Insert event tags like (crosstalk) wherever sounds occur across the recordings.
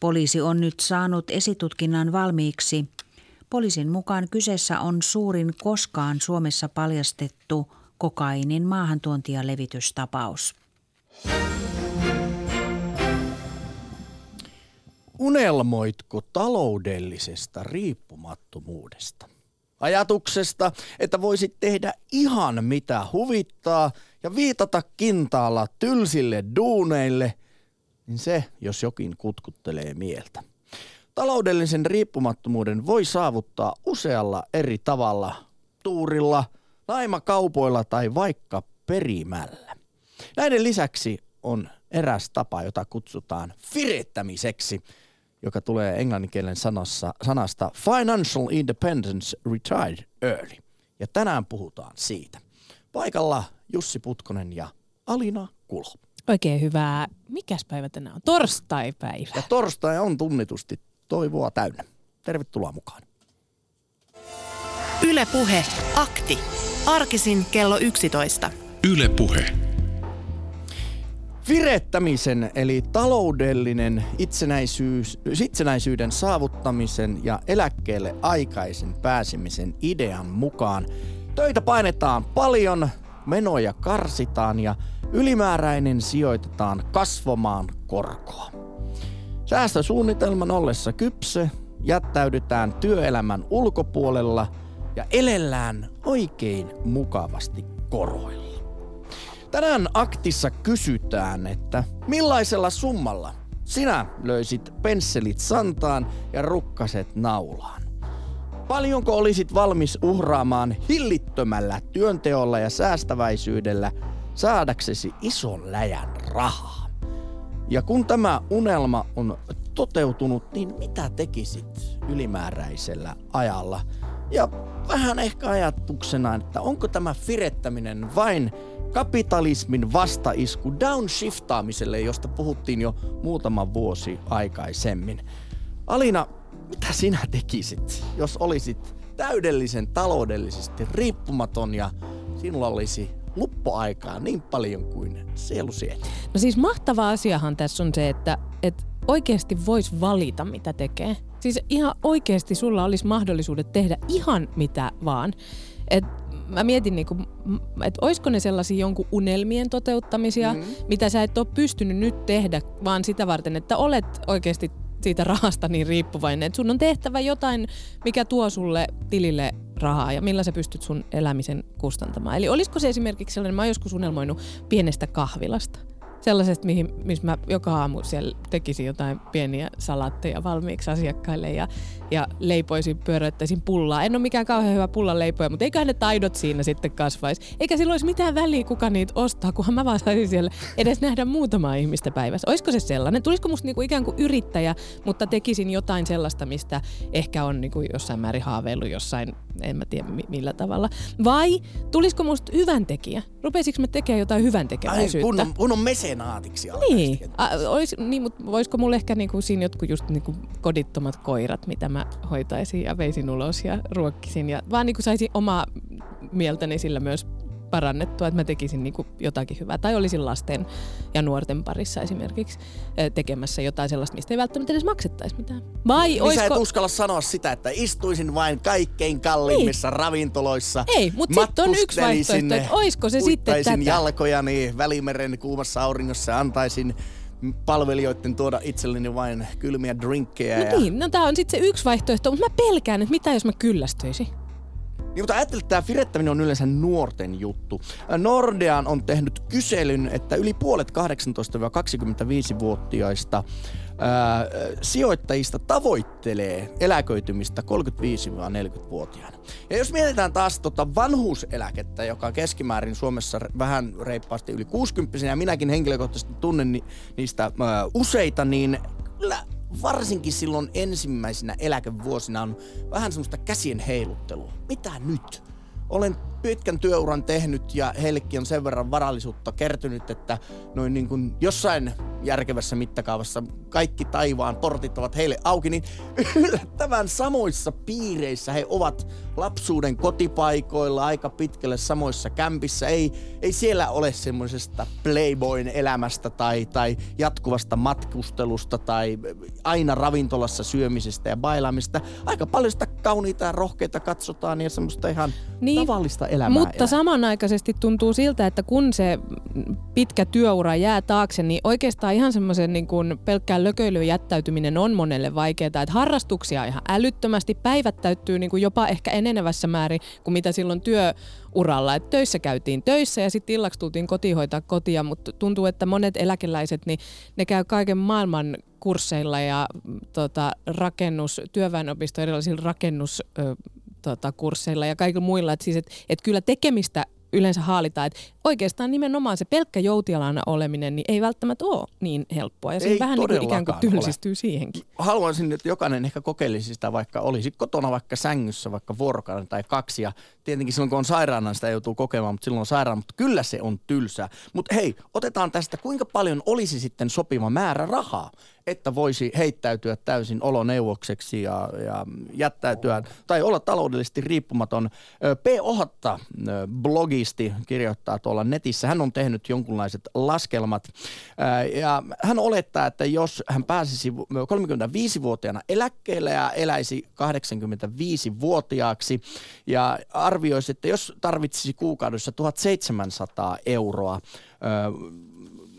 Poliisi on nyt saanut esitutkinnan valmiiksi. Poliisin mukaan kyseessä on suurin koskaan Suomessa paljastettu kokainin maahantuonti- ja levitystapaus. Unelmoitko taloudellisesta riippumattomuudesta? Ajatuksesta, että voisit tehdä ihan mitä huvittaa ja viitata kintaalla tylsille duuneille, niin se, jos jokin kutkuttelee mieltä. Taloudellisen riippumattomuuden voi saavuttaa usealla eri tavalla, tuurilla, naimakaupoilla tai vaikka perimällä. Näiden lisäksi on eräs tapa, jota kutsutaan firettämiseksi – joka tulee englanninkielen sanassa, sanasta Financial Independence Retired Early. Ja tänään puhutaan siitä. Paikalla Jussi Putkonen ja Alina Kulo. Oikein hyvää. Mikäs päivä tänään on? Torstai-päivä. Ja torstai on tunnitusti toivoa täynnä. Tervetuloa mukaan. Ylepuhe akti. Arkisin kello 11. Ylepuhe. Virettämisen eli taloudellinen itsenäisyys, itsenäisyyden saavuttamisen ja eläkkeelle aikaisen pääsemisen idean mukaan töitä painetaan paljon, menoja karsitaan ja ylimääräinen sijoitetaan kasvamaan korkoa. Säästösuunnitelman ollessa kypse jättäydytään työelämän ulkopuolella ja elellään oikein mukavasti koroilla. Tänään aktissa kysytään, että millaisella summalla sinä löysit pensselit santaan ja rukkaset naulaan? Paljonko olisit valmis uhraamaan hillittömällä työnteolla ja säästäväisyydellä saadaksesi ison läjän rahaa? Ja kun tämä unelma on toteutunut, niin mitä tekisit ylimääräisellä ajalla? Ja vähän ehkä ajatuksena, että onko tämä firettäminen vain kapitalismin vastaisku downshiftaamiselle, josta puhuttiin jo muutama vuosi aikaisemmin. Alina, mitä sinä tekisit, jos olisit täydellisen taloudellisesti riippumaton ja sinulla olisi luppuaikaa niin paljon kuin sielu No siis mahtava asiahan tässä on se, että, että oikeasti vois valita mitä tekee. Siis ihan oikeasti sulla olisi mahdollisuudet tehdä ihan mitä vaan. Et mä mietin, niinku, että olisiko ne sellaisia jonkun unelmien toteuttamisia, mm. mitä sä et ole pystynyt nyt tehdä, vaan sitä varten, että olet oikeasti siitä rahasta niin riippuvainen, että sun on tehtävä jotain, mikä tuo sulle tilille rahaa ja millä sä pystyt sun elämisen kustantamaan. Eli olisiko se esimerkiksi sellainen, mä oon joskus unelmoinut pienestä kahvilasta sellaisesta, mihin, missä mä joka aamu siellä tekisin jotain pieniä salaatteja valmiiksi asiakkaille ja, ja leipoisin, pyöräyttäisin pullaa. En ole mikään kauhean hyvä pullan leipoja, mutta eiköhän ne taidot siinä sitten kasvaisi. Eikä sillä olisi mitään väliä, kuka niitä ostaa, kunhan mä vaan saisin siellä edes nähdä muutamaa ihmistä päivässä. Olisiko se sellainen? Tulisiko musta niinku ikään kuin yrittäjä, mutta tekisin jotain sellaista, mistä ehkä on niinku jossain määrin haaveillut jossain, en mä tiedä millä tavalla. Vai tulisiko musta hyvän tekijä? Rupeisinko mä tekemään jotain hyvän tekeväisyyttä? Ai, kun on, kun on mese mesenaatiksi Niin, A, olis, niin mutta voisiko mulle ehkä niinku siinä jotkut just niinku kodittomat koirat, mitä mä hoitaisin ja veisin ulos ja ruokkisin. Ja vaan niinku saisin omaa mieltäni sillä myös parannettua, että mä tekisin niin jotakin hyvää. Tai olisin lasten ja nuorten parissa esimerkiksi tekemässä jotain sellaista, mistä ei välttämättä edes maksettaisi mitään. Vai niin oisko... sä et uskalla sanoa sitä, että istuisin vain kaikkein kalliimmissa ei. ravintoloissa. Ei, mutta sitten on yksi vaihtoehto, että oisko se sitten tätä. jalkojani Välimeren kuumassa auringossa antaisin palvelijoiden tuoda itselleni vain kylmiä drinkkejä. No ja... niin, no tää on sitten se yksi vaihtoehto, mutta mä pelkään, että mitä jos mä kyllästyisin. Niin, mutta ajattelin, että tämä firettäminen on yleensä nuorten juttu. Nordean on tehnyt kyselyn, että yli puolet 18-25-vuotiaista ää, sijoittajista tavoittelee eläköitymistä 35-40-vuotiaana. Ja jos mietitään taas tota vanhuuseläkettä, joka on keskimäärin Suomessa vähän reippaasti yli 60 ja minäkin henkilökohtaisesti tunnen ni- niistä ää, useita, niin kyllä varsinkin silloin ensimmäisenä eläkevuosina on vähän semmoista käsien heiluttelua. Mitä nyt? Olen pitkän työuran tehnyt ja heillekin on sen verran varallisuutta kertynyt, että noin niin kuin jossain järkevässä mittakaavassa kaikki taivaan portit ovat heille auki, niin yllättävän samoissa piireissä he ovat lapsuuden kotipaikoilla aika pitkälle samoissa kämpissä. Ei, ei siellä ole semmoisesta playboyn elämästä tai, tai jatkuvasta matkustelusta tai aina ravintolassa syömisestä ja bailaamista. Aika paljon sitä kauniita ja rohkeita katsotaan ja semmoista ihan niin, tavallista elämää. Mutta elää. samanaikaisesti tuntuu siltä, että kun se pitkä työura jää taakse, niin oikeastaan ihan semmoisen niin kuin pelkkään lököilyyn jättäytyminen on monelle vaikeaa. Että harrastuksia ihan älyttömästi, päivät täyttyy niin kuin jopa ehkä enenevässä määrin kuin mitä silloin työuralla. Että töissä käytiin töissä ja sitten illaksi tultiin kotihoitaa kotia, mutta tuntuu, että monet eläkeläiset, niin ne käy kaiken maailman kursseilla ja tota, rakennus, työväenopisto erilaisilla rakennus ö, tota, kursseilla ja kaikilla muilla. Että siis, et, et kyllä tekemistä yleensä haalitaan. Että oikeastaan nimenomaan se pelkkä joutialana oleminen niin ei välttämättä ole niin helppoa. Ja se vähän niin kuin ikään kuin tylsistyy ole. siihenkin. Haluaisin, että jokainen ehkä kokeilisi sitä, vaikka olisi kotona vaikka sängyssä vaikka vuorokauden tai kaksi. Ja tietenkin silloin kun on sairaana sitä joutuu kokemaan, mutta silloin on sairaana. Mutta kyllä se on tylsää. Mutta hei, otetaan tästä, kuinka paljon olisi sitten sopiva määrä rahaa, että voisi heittäytyä täysin oloneuvokseksi ja, ja jättäytyä tai olla taloudellisesti riippumaton. P. Ohatta, blogisti, kirjoittaa tuolla netissä. Hän on tehnyt jonkunlaiset laskelmat ja hän olettaa, että jos hän pääsisi 35-vuotiaana eläkkeelle ja eläisi 85-vuotiaaksi ja arvioisi, että jos tarvitsisi kuukaudessa 1700 euroa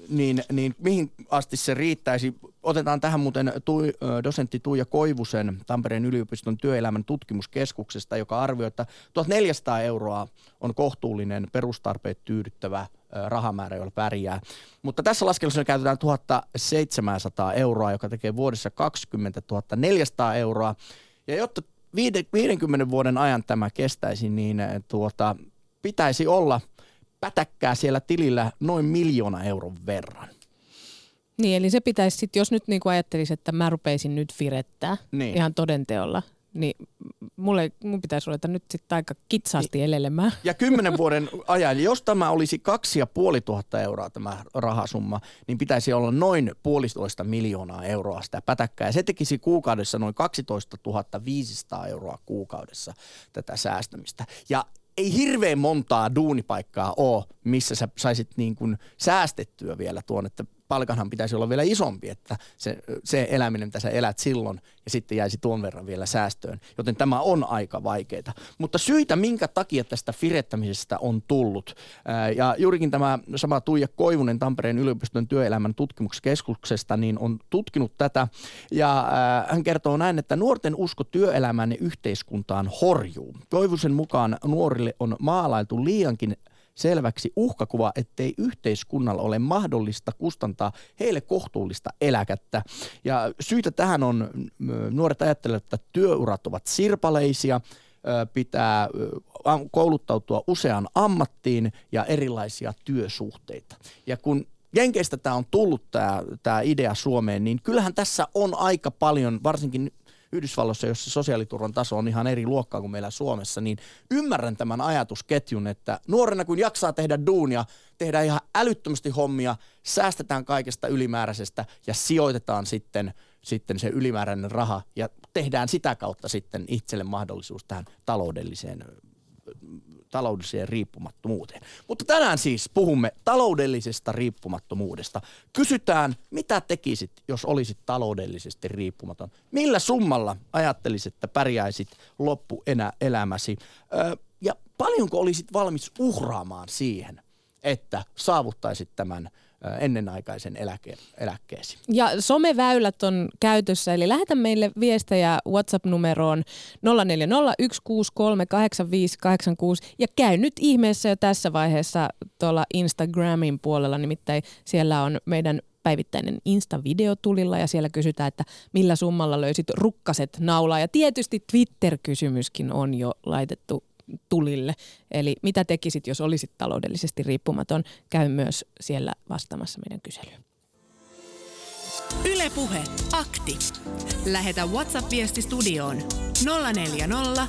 niin, niin mihin asti se riittäisi? Otetaan tähän muuten tui, dosentti Tuija Koivusen Tampereen yliopiston työelämän tutkimuskeskuksesta, joka arvioi, että 1400 euroa on kohtuullinen perustarpeet tyydyttävä rahamäärä, jolla pärjää. Mutta tässä laskelmassa käytetään 1700 euroa, joka tekee vuodessa 20 400 euroa. Ja jotta 50 vuoden ajan tämä kestäisi, niin tuota, pitäisi olla – pätäkkää siellä tilillä noin miljoona euron verran. Niin, eli se pitäisi sitten, jos nyt niin ajattelisi, että mä rupeisin nyt virettää niin. ihan todenteolla, niin mulle, mun pitäisi ruveta nyt sitten aika kitsaasti niin. elelemään. Ja kymmenen vuoden ajan, jos tämä olisi kaksi ja puoli tuhatta euroa tämä rahasumma, niin pitäisi olla noin puolitoista miljoonaa euroa sitä pätäkkää. Ja se tekisi kuukaudessa noin 12 500 euroa kuukaudessa tätä säästämistä. Ja ei hirveän montaa duunipaikkaa ole, missä sä saisit niin kuin säästettyä vielä tuon, että palkanhan pitäisi olla vielä isompi, että se, se eläminen, mitä sä elät silloin, ja sitten jäisi tuon verran vielä säästöön. Joten tämä on aika vaikeaa. Mutta syitä, minkä takia tästä firettämisestä on tullut, ja juurikin tämä sama Tuija Koivunen Tampereen yliopiston työelämän tutkimuskeskuksesta, niin on tutkinut tätä, ja hän kertoo näin, että nuorten usko työelämään ja yhteiskuntaan horjuu. Koivusen mukaan nuorille on maalailtu liiankin selväksi uhkakuva, ettei yhteiskunnalla ole mahdollista kustantaa heille kohtuullista eläkettä. Ja syitä tähän on, nuoret ajattelevat, että työurat ovat sirpaleisia, pitää kouluttautua useaan ammattiin ja erilaisia työsuhteita. Ja kun Jenkeistä tämä on tullut tämä, tämä idea Suomeen, niin kyllähän tässä on aika paljon, varsinkin Yhdysvalloissa, jossa sosiaaliturvan taso on ihan eri luokkaa kuin meillä Suomessa, niin ymmärrän tämän ajatusketjun, että nuorena kun jaksaa tehdä duunia, tehdään ihan älyttömästi hommia, säästetään kaikesta ylimääräisestä ja sijoitetaan sitten, sitten se ylimääräinen raha ja tehdään sitä kautta sitten itselle mahdollisuus tähän taloudelliseen taloudelliseen riippumattomuuteen. Mutta tänään siis puhumme taloudellisesta riippumattomuudesta. Kysytään, mitä tekisit, jos olisit taloudellisesti riippumaton? Millä summalla ajattelisit, että pärjäisit loppu enää elämäsi? Öö, ja paljonko olisit valmis uhraamaan siihen, että saavuttaisit tämän – ennenaikaisen eläke, eläkkeesi. Ja someväylät on käytössä, eli lähetä meille viestejä WhatsApp-numeroon 0401638586 ja käy nyt ihmeessä jo tässä vaiheessa tuolla Instagramin puolella, nimittäin siellä on meidän päivittäinen Insta-video tulilla ja siellä kysytään, että millä summalla löysit rukkaset naulaa. Ja tietysti Twitter-kysymyskin on jo laitettu tulille. Eli mitä tekisit, jos olisit taloudellisesti riippumaton? Käy myös siellä vastaamassa meidän kyselyyn. Ylepuhe akti. Lähetä WhatsApp-viesti studioon 040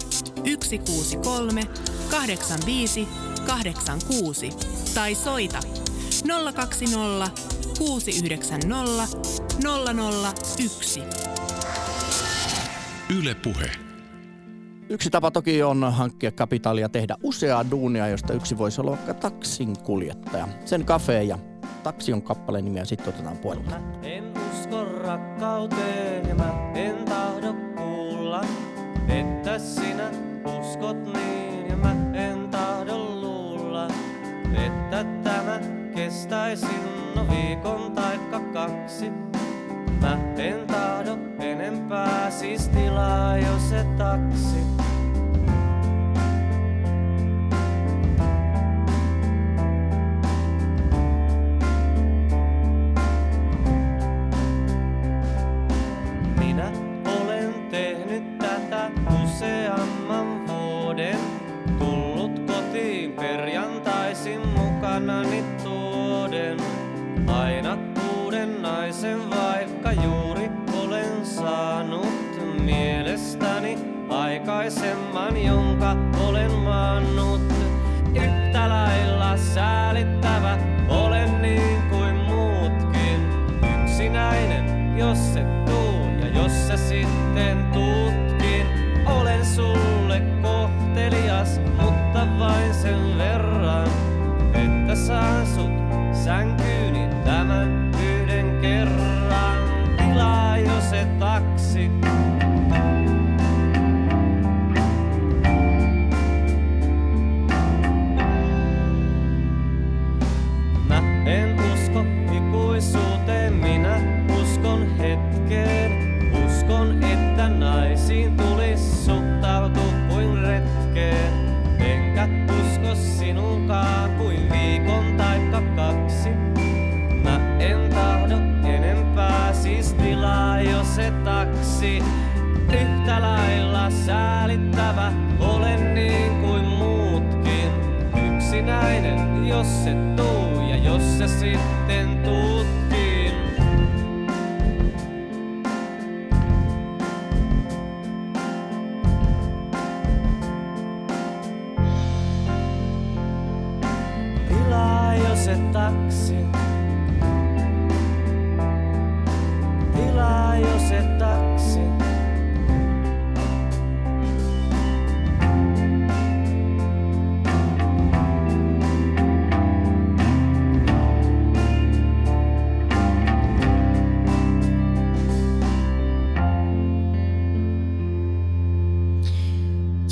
163 85 86 tai soita 020 690 001. Yle Puhe. Yksi tapa toki on hankkia kapitaalia tehdä useaa duunia, josta yksi voisi olla vaikka taksin kuljettaja. Sen kafe ja taksi on kappaleen nimi ja sitten otetaan puolella. En usko rakkauteen ja mä en tahdo kuulla, että sinä uskot niin ja mä en tahdo luulla, että tämä kestäisi no viikon taikka kaksi. Mä en tahdo enempää siis tilaa, jos se taksi. Minä olen tehnyt tätä useamman vuoden. Tullut kotiin perjantaisin mukanani naisen, vaikka juuri olen saanut mielestäni aikaisemman, jonka olen maannut.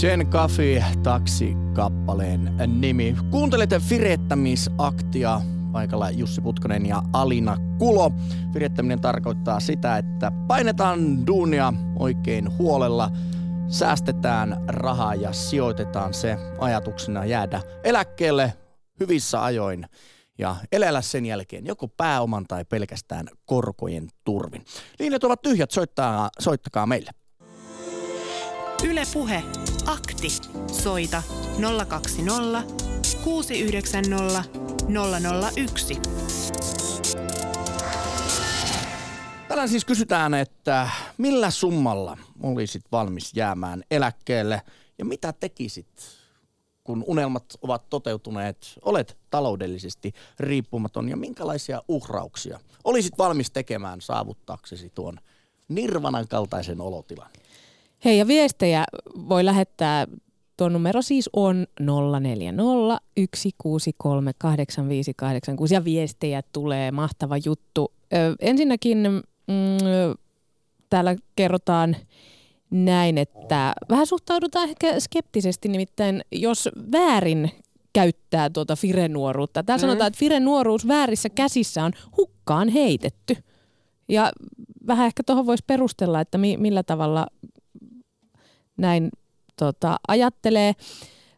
Jen Coffee taksi-kappaleen nimi. Kuuntelette Firettämisaktia. Paikalla Jussi Putkonen ja Alina Kulo. Firettäminen tarkoittaa sitä, että painetaan duunia oikein huolella, säästetään rahaa ja sijoitetaan se ajatuksena jäädä eläkkeelle hyvissä ajoin ja elellä sen jälkeen joko pääoman tai pelkästään korkojen turvin. Linjat ovat tyhjät, soittaa, soittakaa meille. Yle Puhe. Akti. Soita 020 690 001. Tänään siis kysytään, että millä summalla olisit valmis jäämään eläkkeelle ja mitä tekisit, kun unelmat ovat toteutuneet, olet taloudellisesti riippumaton ja minkälaisia uhrauksia olisit valmis tekemään saavuttaaksesi tuon nirvanan kaltaisen olotilan? Hei ja viestejä voi lähettää, tuo numero siis on 040 163 8586 ja viestejä tulee, mahtava juttu. Ö, ensinnäkin mm, täällä kerrotaan näin, että vähän suhtaudutaan ehkä skeptisesti, nimittäin jos väärin käyttää tuota Fire-nuoruutta. Täällä mm. sanotaan, että Fire-nuoruus väärissä käsissä on hukkaan heitetty. Ja vähän ehkä tuohon voisi perustella, että mi- millä tavalla näin tota, ajattelee.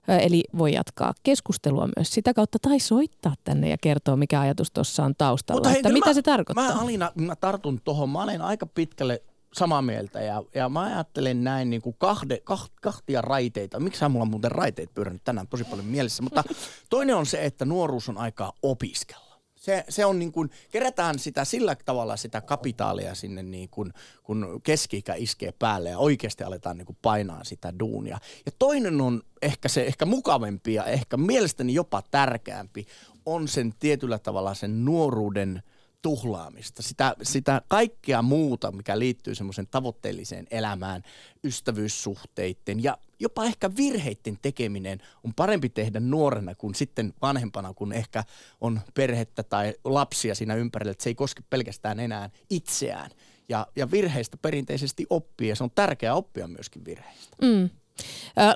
Eli voi jatkaa keskustelua myös sitä kautta tai soittaa tänne ja kertoa, mikä ajatus tuossa on taustalla. että kyllä mitä mä, se tarkoittaa? Mä Alina, mä tartun tuohon, mä olen aika pitkälle samaa mieltä ja, ja mä ajattelen näin niin kuin kahde, kah, kahtia raiteita. Miksi mulla on muuten raiteet pyörinyt tänään tosi paljon mielessä, mutta (laughs) toinen on se, että nuoruus on aikaa opiskella. Se, se on niin kuin, kerätään sitä sillä tavalla sitä kapitaalia sinne niin kuin, kun keski iskee päälle ja oikeasti aletaan niin kuin painaa sitä duunia. Ja toinen on ehkä se ehkä mukavempi ja ehkä mielestäni jopa tärkeämpi on sen tietyllä tavalla sen nuoruuden tuhlaamista, sitä, sitä kaikkea muuta, mikä liittyy semmoisen tavoitteelliseen elämään, ystävyyssuhteiden ja jopa ehkä virheiden tekeminen on parempi tehdä nuorena kuin sitten vanhempana, kun ehkä on perhettä tai lapsia siinä ympärillä, että se ei koske pelkästään enää itseään. Ja, ja virheistä perinteisesti oppii ja se on tärkeää oppia myöskin virheistä. Mm.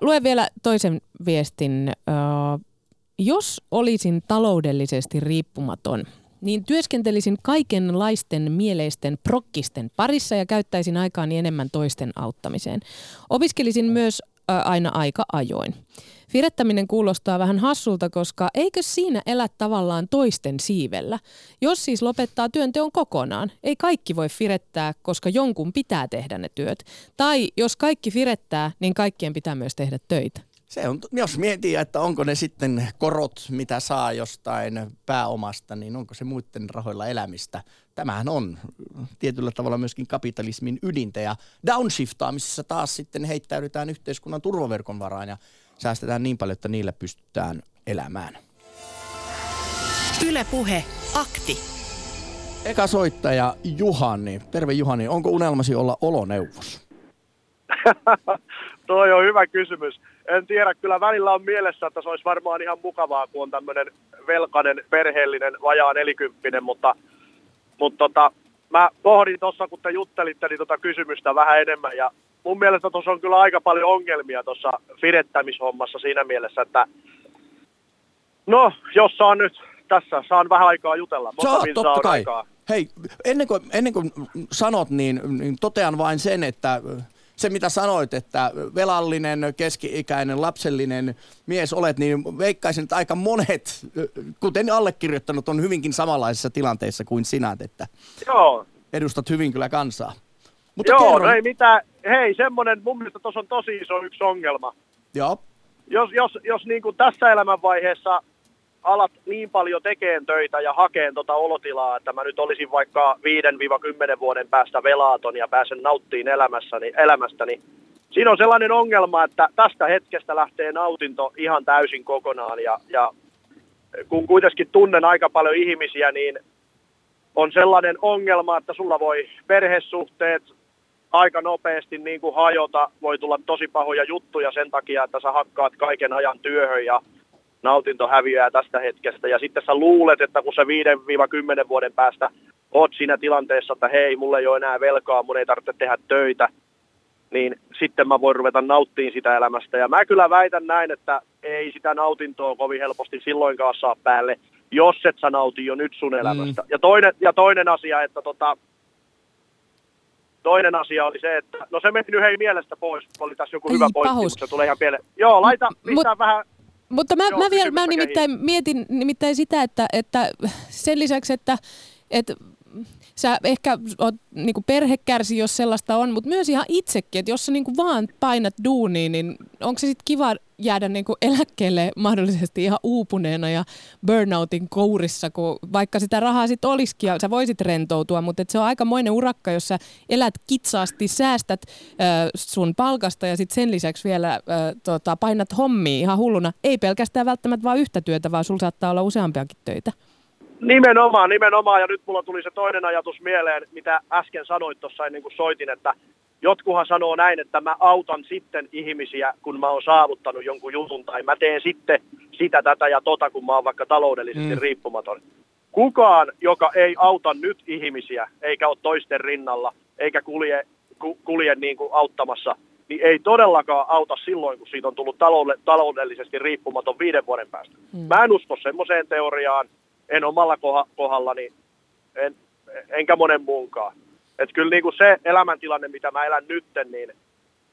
luen vielä toisen viestin. jos olisin taloudellisesti riippumaton – niin työskentelisin kaikenlaisten mieleisten prokkisten parissa ja käyttäisin aikaani enemmän toisten auttamiseen. Opiskelisin myös ä, aina aika ajoin. Firettäminen kuulostaa vähän hassulta, koska eikö siinä elä tavallaan toisten siivellä? Jos siis lopettaa työnteon kokonaan, ei kaikki voi firettää, koska jonkun pitää tehdä ne työt. Tai jos kaikki firettää, niin kaikkien pitää myös tehdä töitä. Se on, jos miettii, että onko ne sitten korot, mitä saa jostain pääomasta, niin onko se muiden rahoilla elämistä. Tämähän on tietyllä tavalla myöskin kapitalismin ydintä ja downshiftaamisessa taas sitten heittäydytään yhteiskunnan turvaverkon varaan ja säästetään niin paljon, että niillä pystytään elämään. Ylepuhe akti. Eka soittaja Juhani. Terve Juhani. Onko unelmasi olla oloneuvos? (laughs) Toi on hyvä kysymys en tiedä, kyllä välillä on mielessä, että se olisi varmaan ihan mukavaa, kun on tämmöinen velkainen, perheellinen, vajaa nelikymppinen, mutta, mutta tota, mä pohdin tuossa, kun te juttelitte, niin tota kysymystä vähän enemmän, ja mun mielestä tuossa on kyllä aika paljon ongelmia tuossa fidettämishommassa siinä mielessä, että no, jos saan nyt tässä, saan vähän aikaa jutella. Saa, totta kai. Aikaa. Hei, ennen kuin, ennen kuin sanot, niin, niin totean vain sen, että se, mitä sanoit, että velallinen, keski-ikäinen, lapsellinen mies olet, niin veikkaisin, että aika monet, kuten allekirjoittanut, on hyvinkin samanlaisessa tilanteessa kuin sinä, että Joo. edustat hyvin kyllä kansaa. Mutta Joo, kerron... ei mitään. Hei, semmoinen, mun mielestä tuossa on tosi iso yksi ongelma. Joo. Jos, jos, jos niin kuin tässä elämänvaiheessa alat niin paljon tekeen töitä ja hakeen tota olotilaa, että mä nyt olisin vaikka 5-10 vuoden päästä velaaton ja pääsen nauttiin elämässäni, elämästäni. Siinä on sellainen ongelma, että tästä hetkestä lähtee nautinto ihan täysin kokonaan ja, ja kun kuitenkin tunnen aika paljon ihmisiä, niin on sellainen ongelma, että sulla voi perhesuhteet aika nopeasti niin kuin hajota, voi tulla tosi pahoja juttuja sen takia, että sä hakkaat kaiken ajan työhön ja nautinto häviää tästä hetkestä. Ja sitten sä luulet, että kun sä 5-10 vuoden päästä oot siinä tilanteessa, että hei, mulla ei ole enää velkaa, mun ei tarvitse tehdä töitä, niin sitten mä voin ruveta nauttiin sitä elämästä. Ja mä kyllä väitän näin, että ei sitä nautintoa kovin helposti silloinkaan saa päälle, jos et sä nauti jo nyt sun elämästä. Mm. Ja, toinen, ja toinen asia, että tota, toinen asia oli se, että no se meni nyt hei mielestä pois, oli tässä joku Ei, hyvä pointti, se tulee ihan pienen. Joo, laita, pistää M- vähän mutta mä, Joo, mä, vielä, mä nimittäin mietin nimittäin sitä, että, että sen lisäksi, että, että sä ehkä oot, niin perhe kärsi, jos sellaista on, mutta myös ihan itsekin, että jos sä niin vaan painat duuniin, niin onko se sitten kiva jäädä niin eläkkeelle mahdollisesti ihan uupuneena ja burnoutin kourissa, kun vaikka sitä rahaa sitten olisikin ja sä voisit rentoutua, mutta se on aikamoinen urakka, jos sä elät kitsaasti, säästät äh, sun palkasta ja sitten sen lisäksi vielä äh, tota, painat hommia ihan hulluna. Ei pelkästään välttämättä vaan yhtä työtä, vaan sulla saattaa olla useampiakin töitä. Nimenomaan, nimenomaan. Ja nyt mulla tuli se toinen ajatus mieleen, mitä äsken sanoit tuossa ennen kuin soitin, että jotkuhan sanoo näin, että mä autan sitten ihmisiä, kun mä oon saavuttanut jonkun jutun, tai mä teen sitten sitä, tätä ja tota, kun mä oon vaikka taloudellisesti mm. riippumaton. Kukaan, joka ei auta nyt ihmisiä, eikä ole toisten rinnalla, eikä kulje, ku, kulje niin kuin auttamassa, niin ei todellakaan auta silloin, kun siitä on tullut taloudellisesti riippumaton viiden vuoden päästä. Mm. Mä en usko semmoiseen teoriaan, en omalla kohdallani, en, enkä monen muunkaan. Että kyllä niin kuin se elämäntilanne, mitä mä elän nytten, niin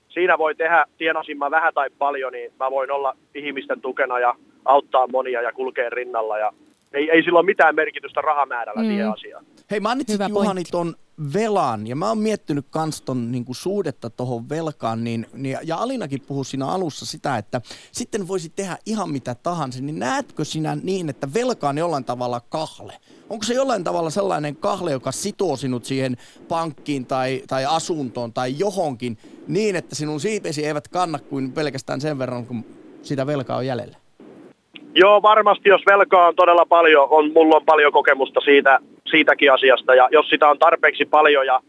siinä voi tehdä, tienasin mä vähän tai paljon, niin mä voin olla ihmisten tukena ja auttaa monia ja kulkea rinnalla. Ja ei, ei sillä ole mitään merkitystä rahamäärällä mm. siihen asiaan. Hei, mainitsit Hyvä Juhani ton velan, ja mä oon miettinyt kans ton niin kuin suhdetta tuohon velkaan, niin, niin, ja Alinakin puhui siinä alussa sitä, että sitten voisi tehdä ihan mitä tahansa, niin näetkö sinä niin, että velka on jollain tavalla kahle? Onko se jollain tavalla sellainen kahle, joka sitoo sinut siihen pankkiin tai, tai asuntoon tai johonkin niin, että sinun siipesi eivät kanna kuin pelkästään sen verran, kun sitä velkaa on jäljellä? Joo, varmasti jos velkaa on todella paljon, on, mulla on paljon kokemusta siitä, siitäkin asiasta. Ja jos sitä on tarpeeksi paljon ja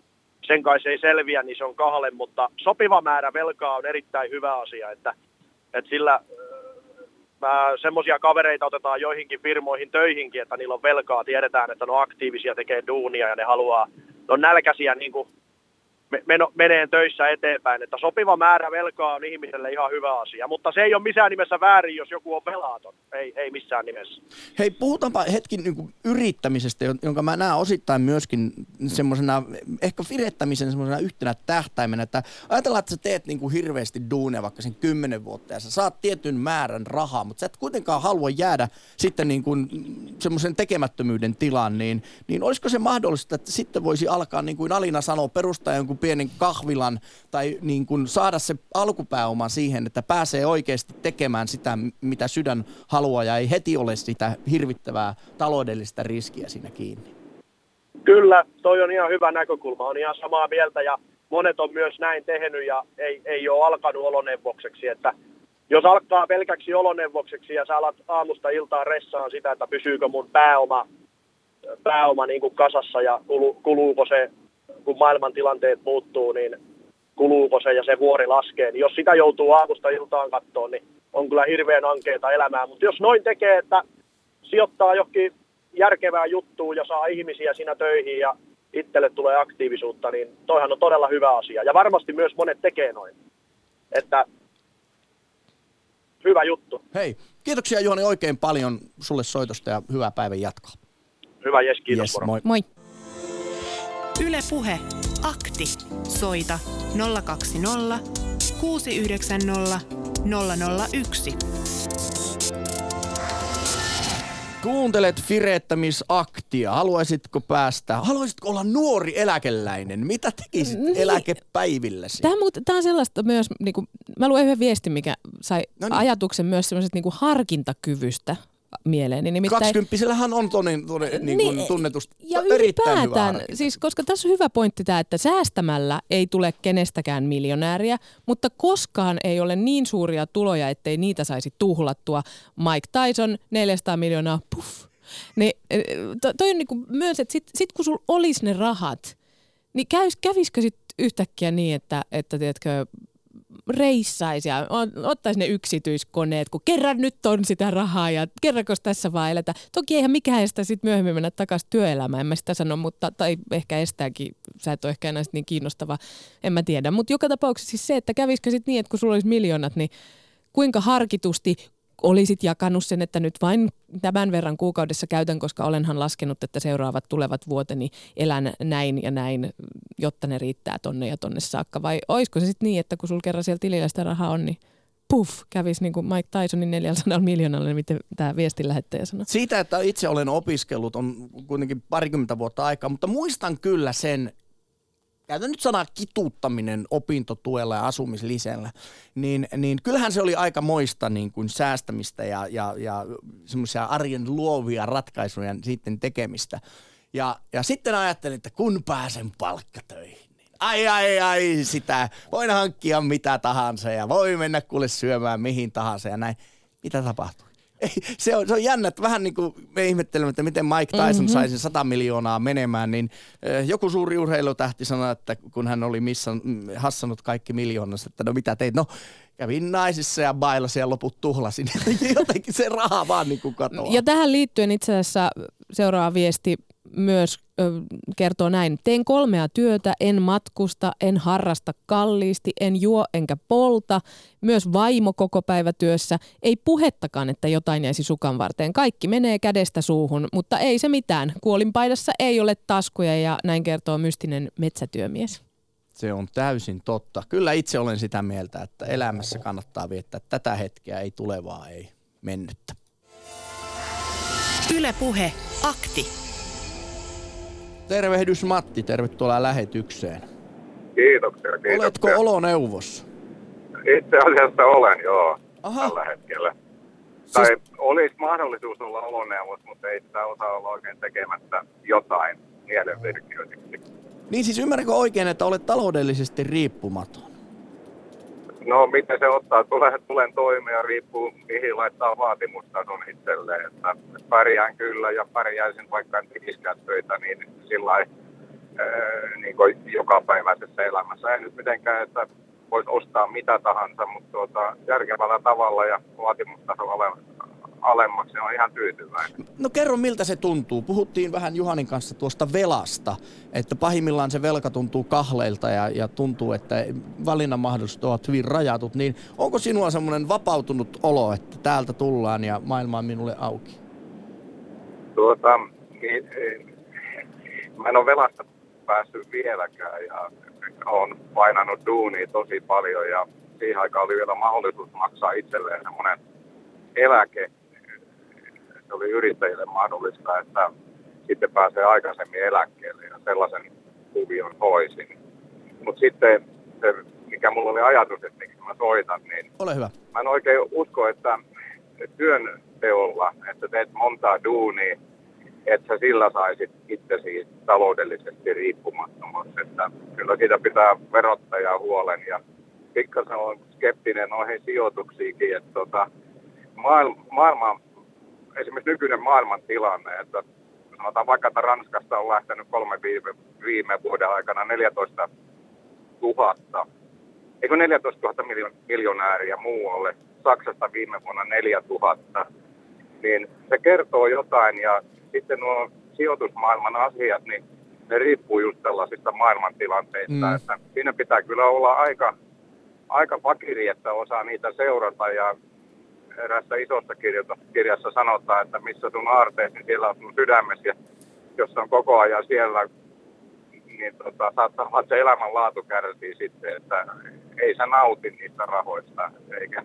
sen kanssa ei selviä, niin se on kahle, mutta sopiva määrä velkaa on erittäin hyvä asia, että, että sillä semmoisia kavereita otetaan joihinkin firmoihin töihinkin, että niillä on velkaa, tiedetään, että ne on aktiivisia, tekee duunia ja ne haluaa, ne on nälkäisiä niin kuin meno, menee töissä eteenpäin. Että sopiva määrä velkaa on ihmiselle ihan hyvä asia, mutta se ei ole missään nimessä väärin, jos joku on velaton. Ei, ei missään nimessä. Hei, puhutaanpa hetki niin kuin yrittämisestä, jonka mä näen osittain myöskin semmoisena, ehkä firettämisen semmoisena yhtenä tähtäimenä, että ajatellaan, että sä teet niin kuin hirveästi duuneja vaikka sen kymmenen vuotta ja sä saat tietyn määrän rahaa, mutta sä et kuitenkaan halua jäädä sitten niin kuin semmoisen tekemättömyyden tilaan, niin, niin olisiko se mahdollista, että sitten voisi alkaa, niin kuin Alina sanoo, perustaa jonkun pienen kahvilan tai niin kuin saada se alkupääoma siihen, että pääsee oikeasti tekemään sitä, mitä sydän haluaa ja ei heti ole sitä hirvittävää taloudellista riskiä siinä kiinni. Kyllä, toi on ihan hyvä näkökulma, on ihan samaa mieltä ja monet on myös näin tehnyt ja ei, ei ole alkanut oloneuvokseksi, että jos alkaa pelkäksi oloneuvokseksi ja sä alat aamusta iltaan ressaan sitä, että pysyykö mun pääoma, pääoma niin kuin kasassa ja kulu, kuluuko se kun maailman tilanteet muuttuu, niin kuluuko se ja se vuori laskee. Niin jos sitä joutuu aamusta iltaan kattoon, niin on kyllä hirveän ankeita elämää. Mutta jos noin tekee, että sijoittaa johonkin järkevää juttuun ja saa ihmisiä siinä töihin ja itselle tulee aktiivisuutta, niin toihan on todella hyvä asia. Ja varmasti myös monet tekee noin. Että hyvä juttu. Hei, kiitoksia Juhani oikein paljon sulle soitosta ja hyvää päivän jatkoa. Hyvä, Jes, kiitos. Yes, moi. Moi. Yle Puhe. Akti. Soita 020 690 001. Kuuntelet fireettämisaktia. Haluaisitko päästä, haluaisitko olla nuori eläkeläinen? Mitä tekisit niin. eläkepäivilläsi? Tämä, tämä on sellaista myös, niin kuin, mä luen yhden viestin, mikä sai no niin. ajatuksen myös semmoisesta niin harkintakyvystä mieleeni. Nimittäin, 20 on tonin, tonin, niin kuin niin, tunnetusti ja erittäin hyvä siis, koska tässä on hyvä pointti tämä, että säästämällä ei tule kenestäkään miljonääriä, mutta koskaan ei ole niin suuria tuloja, ettei niitä saisi tuhlattua. Mike Tyson, 400 miljoonaa, puff. Niin, to, toi on niinku myös, että sit, sit kun sulla olisi ne rahat, niin kävis, kävisikö sitten yhtäkkiä niin, että, että tiedätkö, reissaisi ja ottaisi ne yksityiskoneet, kun kerran nyt on sitä rahaa ja kerrankos tässä vaan eletä. Toki eihän mikään estä sitten myöhemmin mennä takaisin työelämään, en mä sitä sano, mutta, tai ehkä estääkin, sä et ole ehkä enää niin kiinnostava, en mä tiedä. Mutta joka tapauksessa siis se, että kävisikö sitten niin, että kun sulla olisi miljoonat, niin kuinka harkitusti olisit jakanut sen, että nyt vain tämän verran kuukaudessa käytän, koska olenhan laskenut, että seuraavat tulevat vuoteni elän näin ja näin, jotta ne riittää tonne ja tonne saakka. Vai olisiko se sitten niin, että kun sulla kerran siellä tilillä sitä rahaa on, niin puff, kävisi niin kuin Mike Tysonin 400 miljoonalla, niin miten tämä viestin lähettäjä sanoi. Siitä, että itse olen opiskellut, on kuitenkin parikymmentä vuotta aikaa, mutta muistan kyllä sen, käytän nyt sanaa kituuttaminen opintotuella ja asumislisellä, niin, niin kyllähän se oli aika moista niin kuin säästämistä ja, ja, ja semmoisia arjen luovia ratkaisuja sitten tekemistä. Ja, ja sitten ajattelin, että kun pääsen palkkatöihin, niin ai ai ai sitä, voin hankkia mitä tahansa ja voi mennä kuule syömään mihin tahansa ja näin. Mitä tapahtui? (laughs) Ei, se, on, se on jännä, että vähän niin kuin me ihmettelemme, että miten Mike Tyson mm-hmm. sai sen 100 miljoonaa menemään, niin eh, joku suuri urheilutähti sanoi, että kun hän oli missan, mm, hassannut kaikki miljoonassa, että no mitä teit? No kävin naisissa ja bailasin ja loput tuhlasin. (laughs) Jotenkin se raha vaan niin kuin katoaa. Ja tähän liittyen itse asiassa seuraava viesti myös ö, kertoo näin. Teen kolmea työtä, en matkusta, en harrasta kalliisti, en juo enkä polta. Myös vaimo koko päivä työssä. Ei puhettakaan, että jotain jäisi sukan varteen. Kaikki menee kädestä suuhun, mutta ei se mitään. Kuolinpaidassa ei ole taskuja ja näin kertoo mystinen metsätyömies. Se on täysin totta. Kyllä itse olen sitä mieltä, että elämässä kannattaa viettää tätä hetkeä, ei tulevaa, ei mennyttä. Ylepuhe akti. Tervehdys Matti, tervetuloa lähetykseen. Kiitoksia, kiitoksia. Oletko oloneuvossa? Itse asiassa olen, joo, Aha. tällä hetkellä. Siis... Tai olisi mahdollisuus olla oloneuvos, mutta ei sitä osaa olla oikein tekemättä jotain mielenvirkeytiksi. Niin siis ymmärränkö oikein, että olet taloudellisesti riippumaton? No miten se ottaa, tulen, tulen toimeen, riippuu mihin laittaa vaatimustason itselleen. Että pärjään kyllä ja pärjäisin vaikka en tekisikään töitä, niin sillä ää, niin kuin jokapäiväisessä elämässä. Ei nyt mitenkään, että voisi ostaa mitä tahansa, mutta tuota, järkevällä tavalla ja vaatimustason alemmaksi on ihan tyytyväinen. No kerro miltä se tuntuu. Puhuttiin vähän Juhanin kanssa tuosta velasta, että pahimmillaan se velka tuntuu kahleilta ja, ja tuntuu, että valinnan mahdollisuudet ovat hyvin rajatut. Niin onko sinulla semmoinen vapautunut olo, että täältä tullaan ja maailma on minulle auki? Tuota, niin, mä en ole velasta päässyt vieläkään ja on painanut duunia tosi paljon ja siihen aikaan oli vielä mahdollisuus maksaa itselleen semmoinen eläke. Se oli yrittäjille mahdollista, että sitten pääsee aikaisemmin eläkkeelle ja sellaisen kuvion hoisin. Mutta sitten se, mikä mulla oli ajatus, että miksi mä soitan, niin Ole hyvä. mä en oikein usko, että työn teolla, että teet montaa duunia, että sä sillä saisit itsesi taloudellisesti riippumattomaksi. Että kyllä siitä pitää verottaja huolen ja pikkasen on skeptinen noihin sijoituksiinkin, että tota, maailma, maailma, esimerkiksi nykyinen maailman tilanne, että sanotaan vaikka, että Ranskasta on lähtenyt kolme viime, viime vuoden aikana 14 000, eikö 14 000 miljo- miljonääriä muualle, Saksasta viime vuonna 4 000, niin se kertoo jotain ja sitten nuo sijoitusmaailman asiat, niin ne riippuu just tällaisista maailmantilanteista, Mm. että siinä pitää kyllä olla aika, aika vakiri, että osaa niitä seurata ja erässä isossa kirjoita- kirjassa sanotaan, että missä sun aarteesi, niin siellä on sun sydämesi ja jos on koko ajan siellä, niin tota, saattaa olla, että se elämänlaatu kärsii sitten, että ei sä nauti niistä rahoista, eikä,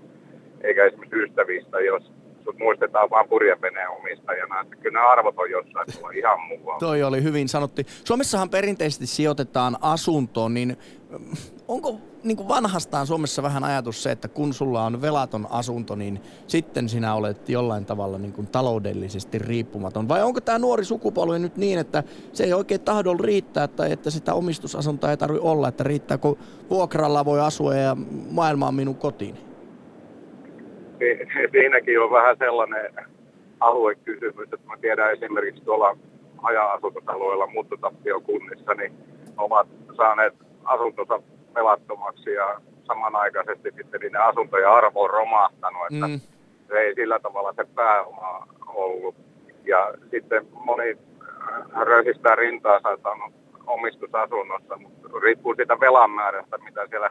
eikä esimerkiksi ystävistä, jos sut muistetaan vaan purjeveneen omistajana, että kyllä ne arvot on jossain ihan muualla. Toi oli hyvin sanotti. Suomessahan perinteisesti sijoitetaan asuntoon, niin onko niin kuin vanhastaan Suomessa vähän ajatus se, että kun sulla on velaton asunto, niin sitten sinä olet jollain tavalla niin kuin taloudellisesti riippumaton? Vai onko tämä nuori sukupolvi nyt niin, että se ei oikein tahdolla riittää, tai että sitä omistusasuntoa ei tarvitse olla, että riittää kun vuokralla voi asua ja maailma on minun kotiin? Si- Siinäkin on vähän sellainen aluekysymys, että mä tiedän esimerkiksi tuolla haja-asutusalueilla muuttotappiokunnissa, niin ovat saaneet asuntonsa pelattomaksi ja samanaikaisesti sitten niiden asuntojen arvo on romahtanut, että Mm. se ei sillä tavalla se pääoma ollut. Ja sitten moni äh, röhistää rintaansa, että on omistusasunnossa, mutta riippuu siitä velan määrästä, mitä siellä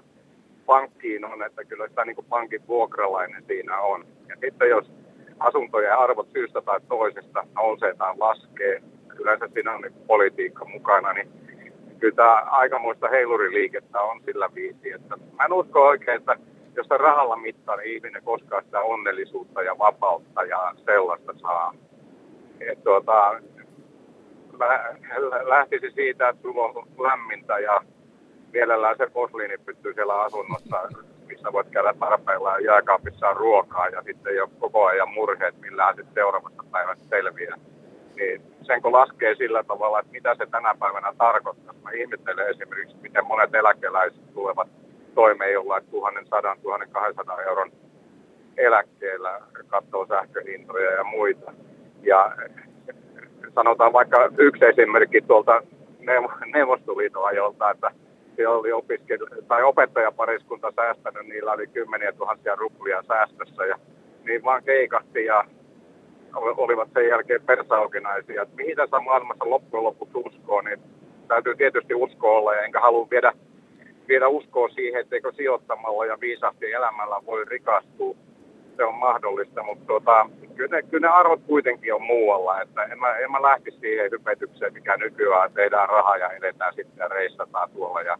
pankkiin on, että kyllä sitä niin kuin pankin vuokralainen siinä on. Ja sitten jos asuntojen arvot syystä tai toisesta nousee tai laskee, yleensä siinä on niin politiikka mukana, niin kyllä tämä aikamoista heiluriliikettä on sillä viisi, että mä en usko oikein, että jos rahalla mittaa, niin ihminen koskaan sitä onnellisuutta ja vapautta ja sellaista saa. Et tuota, lä- lähtisi siitä, että sulla on lämmintä ja mielellään se posliini pystyy siellä asunnossa, missä voit käydä tarpeilla ja jääkaapissa on ruokaa ja sitten ole koko ajan murheet, millään sitten seuraavasta päivästä selviää. Niin sen kun laskee sillä tavalla, että mitä se tänä päivänä tarkoittaa. Mä ihmettelen esimerkiksi, miten monet eläkeläiset tulevat toimeen jollain 1100-1200 euron eläkkeellä, katsoo sähköhintoja ja muita. Ja sanotaan vaikka yksi esimerkki tuolta Neuv- Neuvostoliiton ajolta, että siellä oli opiskelu- tai opettajapariskunta säästänyt, niillä oli kymmeniä tuhansia ruplia säästössä ja niin vaan keikahti ja olivat sen jälkeen persaukinaisia. Että mihin tässä maailmassa loppujen lopuksi uskoo, niin täytyy tietysti uskoa olla ja enkä halua viedä, viedä uskoa siihen, etteikö sijoittamalla ja viisaasti elämällä voi rikastua. Se on mahdollista, mutta tuota, kyllä, ne, kyllä ne arvot kuitenkin on muualla. Että en, mä, en mä lähtisi siihen hypetykseen, mikä nykyään tehdään rahaa ja eletään sitten ja reissataan tuolla ja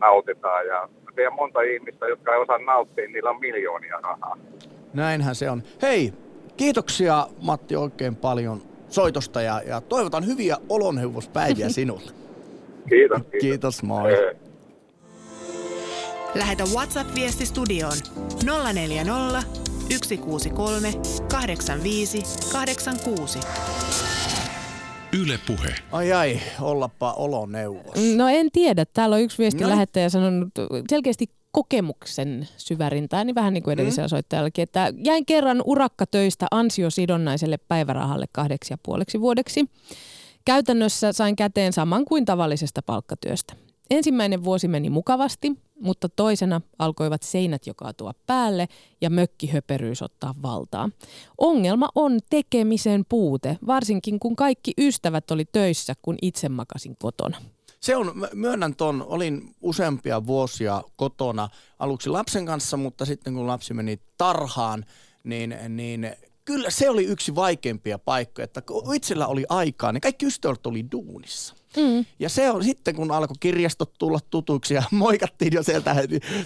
nautitaan. Ja tiedän monta ihmistä, jotka ei osaa nauttia, niillä on miljoonia rahaa. Näinhän se on. Hei, kiitoksia Matti oikein paljon soitosta ja, ja toivotan hyviä olonheuvospäiviä (laughs) sinulle. Kiitos. Kiitos. Kiitos, moi. Ee. Lähetä WhatsApp-viesti studioon 040 163 85 86. Yle Puhe. Ai ai, ollapa oloneuvos. No en tiedä. Täällä on yksi viesti No. lähettäjä sanonut selkeästi kokemuksen syvärintään, niin vähän niin kuin edellisellä mm. soittajallakin, että jäin kerran urakkatöistä ansiosidonnaiselle päivärahalle kahdeksi ja puoleksi vuodeksi. Käytännössä sain käteen saman kuin tavallisesta palkkatyöstä. Ensimmäinen vuosi meni mukavasti, mutta toisena alkoivat seinät jo kaatua päälle ja mökkihöperyys ottaa valtaa. Ongelma on tekemisen puute, varsinkin kun kaikki ystävät oli töissä, kun itse makasin kotona. Se on, myönnän ton, olin useampia vuosia kotona aluksi lapsen kanssa, mutta sitten kun lapsi meni tarhaan, niin, niin kyllä se oli yksi vaikeimpia paikkoja, että kun itsellä oli aikaa, niin kaikki ystävät oli duunissa. Mm. Ja se on sitten, kun alkoi kirjastot tulla tutuksi ja (laughs) moikattiin jo sieltä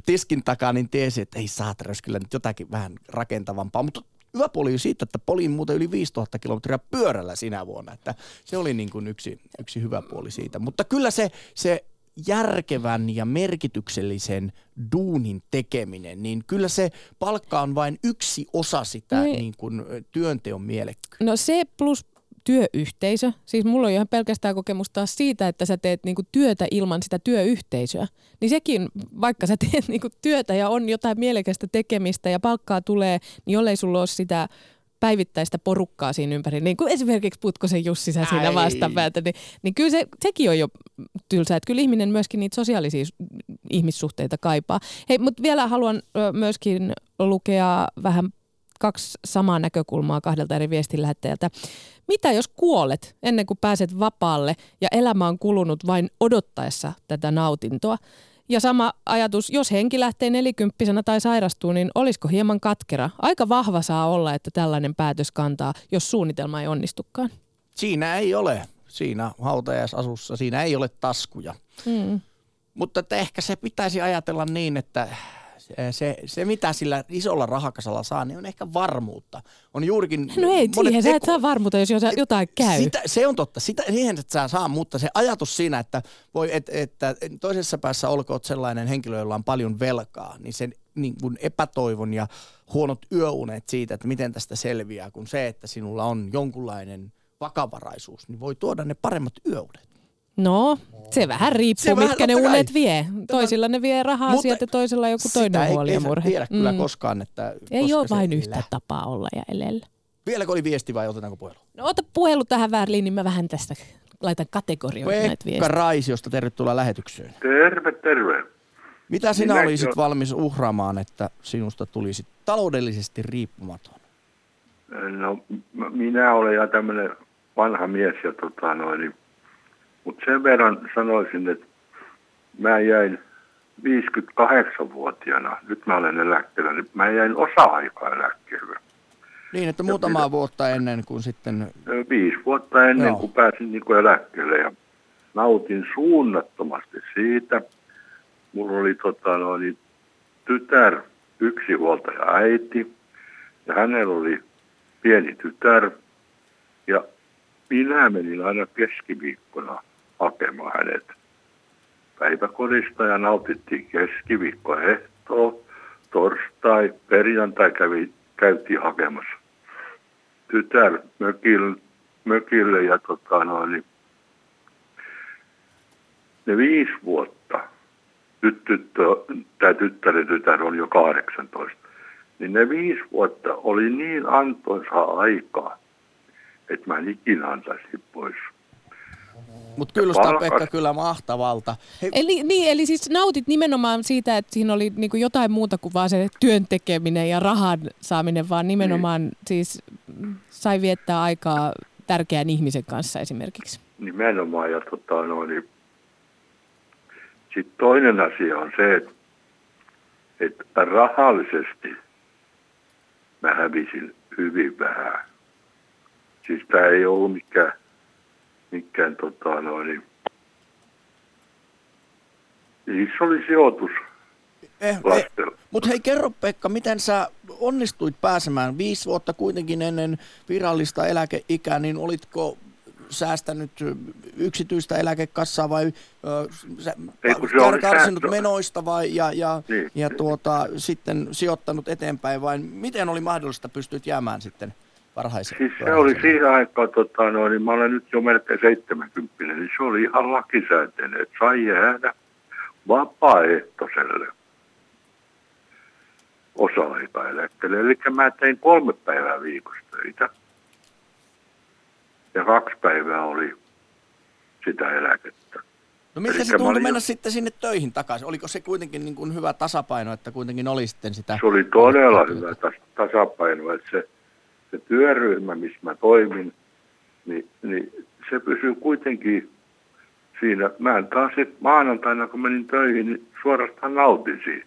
tiskin takaa, niin tiesi, että ei saatana, kyllä nyt jotakin vähän rakentavampaa. Mutta hyvä puoli oli siitä, että polin muuten yli 5000 kilometriä pyörällä sinä vuonna, että se oli niin kuin yksi, yksi hyvä puoli siitä. Mutta kyllä se, se järkevän ja merkityksellisen duunin tekeminen, niin kyllä se palkka on vain yksi osa sitä Niin. niin kuin työnteon mielekkyyttä. No se plus työyhteisö. Siis mulla on ihan pelkästään kokemus taas siitä, että sä teet niinku työtä ilman sitä työyhteisöä. Niin sekin, vaikka sä teet niinku työtä ja on jotain mielekästä tekemistä ja palkkaa tulee, niin jollei sulla ole sitä päivittäistä porukkaa siinä ympärillä, niin kuin esimerkiksi Putkosen Jussi sä siinä vastapäätä, niin, niin kyllä se, sekin on jo tylsää, että kyllä ihminen myöskin niitä sosiaalisia ihmissuhteita kaipaa. Hei, mutta vielä haluan myöskin lukea vähän kaksi samaa näkökulmaa kahdelta eri viestinlähettäjältä. Mitä jos kuolet ennen kuin pääset vapaalle ja elämä on kulunut vain odottaessa tätä nautintoa? Ja sama ajatus, jos henki lähtee nelikymppisenä tai sairastuu, niin olisiko hieman katkera? Aika vahva saa olla, että tällainen päätös kantaa, jos suunnitelma ei onnistukaan. Siinä ei ole, siinä hautajaisasussa, siinä ei ole taskuja. Mm. Mutta että ehkä se pitäisi ajatella niin, että se, se, mitä sillä isolla rahakasalla saa, niin on ehkä varmuutta. On juurikin No ei, siihen sä et saa varmuutta, jos jota- jotain käy. Sitä, se on totta. Sitä, siihen et sä saa, mutta se ajatus siinä, että, voi, et, että toisessa päässä olkoot sellainen henkilö, jolla on paljon velkaa, niin sen niin kuin epätoivon ja huonot yöunet siitä, että miten tästä selviää, kun se, että sinulla on jonkunlainen vakavaraisuus, niin voi tuoda ne paremmat yöunet. No, se vähän riippuu, Se vähän, mitkä ne totta kai. unet vie. Toisilla ne vie rahaa Mutta sieltä, toisilla joku toinen Sitä huoli ei, ja ei murhe. tiedä kyllä Mm. koskaan, että Ei koska ole vain elää. yhtä tapaa olla ja elellä. Vieläkö oli viesti vai otetaanko puhelu? No ota puhelu tähän väliin, niin mä vähän tästä laitan kategorioita näitä Pekka viestejä. Raisiosta, tervetuloa lähetykseen. Terve, terve. Mitä sinä Minäkin olisit olen- valmis uhraamaan, että sinusta tulisi taloudellisesti riippumaton? No, minä olen ja tämmöinen vanha mies, ja tota noin, mutta sen verran sanoisin, että mä jäin 58-vuotiaana, nyt mä olen eläkkeellä, niin mä jäin osa-aikaa eläkkeelle. Niin, että muutamaa vuotta ennen kuin sitten... Viisi vuotta ennen Joo. kuin pääsin niin kuin eläkkeelle ja nautin suunnattomasti siitä. Mulla oli tota, noin, tytär, yksinhuoltaja äiti ja hänellä oli pieni tytär ja minä menin aina keskiviikkona hakemaan hänet. Päiväkodista ja nautittiin keskiviikko ehtoo, torstai, perjantai kävi, käytiin hakemassa. Tytär mökille, mökille ja tota noin, niin ne viisi vuotta, nyt tyttö, tämä tyttären tytär on jo 18, niin ne viisi vuotta oli niin antoisaa aikaa, että mä en ikinä antaisi pois. Mutta kuulostaa Pekka kyllä mahtavalta. Hei, Eli, niin, eli siis nautit nimenomaan siitä, että siinä oli niinku jotain muuta kuin vaan se työn tekeminen ja rahan saaminen, vaan nimenomaan Niin. siis sai viettää aikaa tärkeän ihmisen kanssa esimerkiksi. Nimenomaan. Ja tota, no, niin. Sitten toinen asia on se, että, että rahallisesti mä hävisin hyvin vähän. Siis tämä ei ollut mikään, mikään tota, no, niin. Siis oli sijoitus eh, eh. Mutta hei, kerro Pekka, miten sä onnistuit pääsemään viisi vuotta kuitenkin ennen virallista eläkeikää, niin olitko säästänyt yksityistä eläkekassaa vai ö, sä, Ei, kun se kar- oli karsinut säästö- menoista vai, ja, ja, Niin. ja tuota, sitten sijoittanut eteenpäin vai miten oli mahdollista pystyt jäämään sitten varhaisen? Siis se oli siihen aikaan, tota, no, niin mä olen nyt jo melkein 70, niin se oli ihan lakisääteinen, että sai jäädä vapaaehtoiselle osa-aikaeläkkeelle. Eli mä tein kolme päivää viikossa töitä. Ja kaksi päivää oli sitä eläkettä. No miten se tuntui mennä sitten sinne töihin takaisin? Oliko se kuitenkin niin kuin hyvä tasapaino, että kuitenkin oli sitten sitä... Se oli todella hyvä tas- tasapaino, että se, se työryhmä, missä mä toimin, niin, niin se pysyy kuitenkin siinä. Mä en taas sit maanantaina, kun menin töihin, niin suorastaan nautin siitä.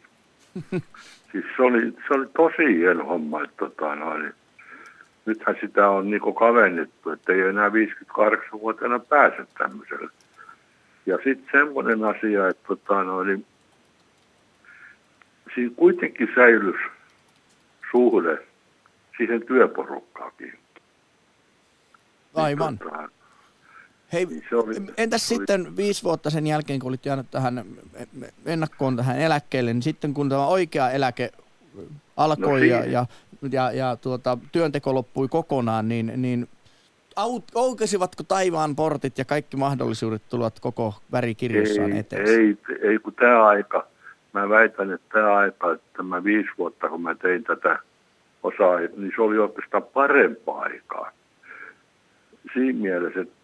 (laughs) siis se oli, se oli tosi hieno homma, että tota, no, niin, nythän sitä on niin kavennettu, että ei enää 58-vuotiaana pääse tämmöiselle. Ja sitten semmoinen asia, että tota, no, niin, siinä kuitenkin säilyisi suhde siihen työporukkaakin. Aivan. Niin, Hei, niin se oli- entäs oli- sitten viisi vuotta sen jälkeen, kun olit jäänyt tähän ennakkoon tähän eläkkeelle, niin sitten kun tämä oikea eläke alkoi No ja, ja, ja, ja tuota, työnteko loppui kokonaan, niin, niin aut, aukesivatko taivaan portit ja kaikki mahdollisuudet tulivat koko värikirjossaan ei, eteen? ei, ei, kun tämä aika, mä väitän, että tämä aika, että tämä viisi vuotta, kun mä tein tätä osaa, niin se oli oikeastaan parempaa aikaa. Siinä mielessä, että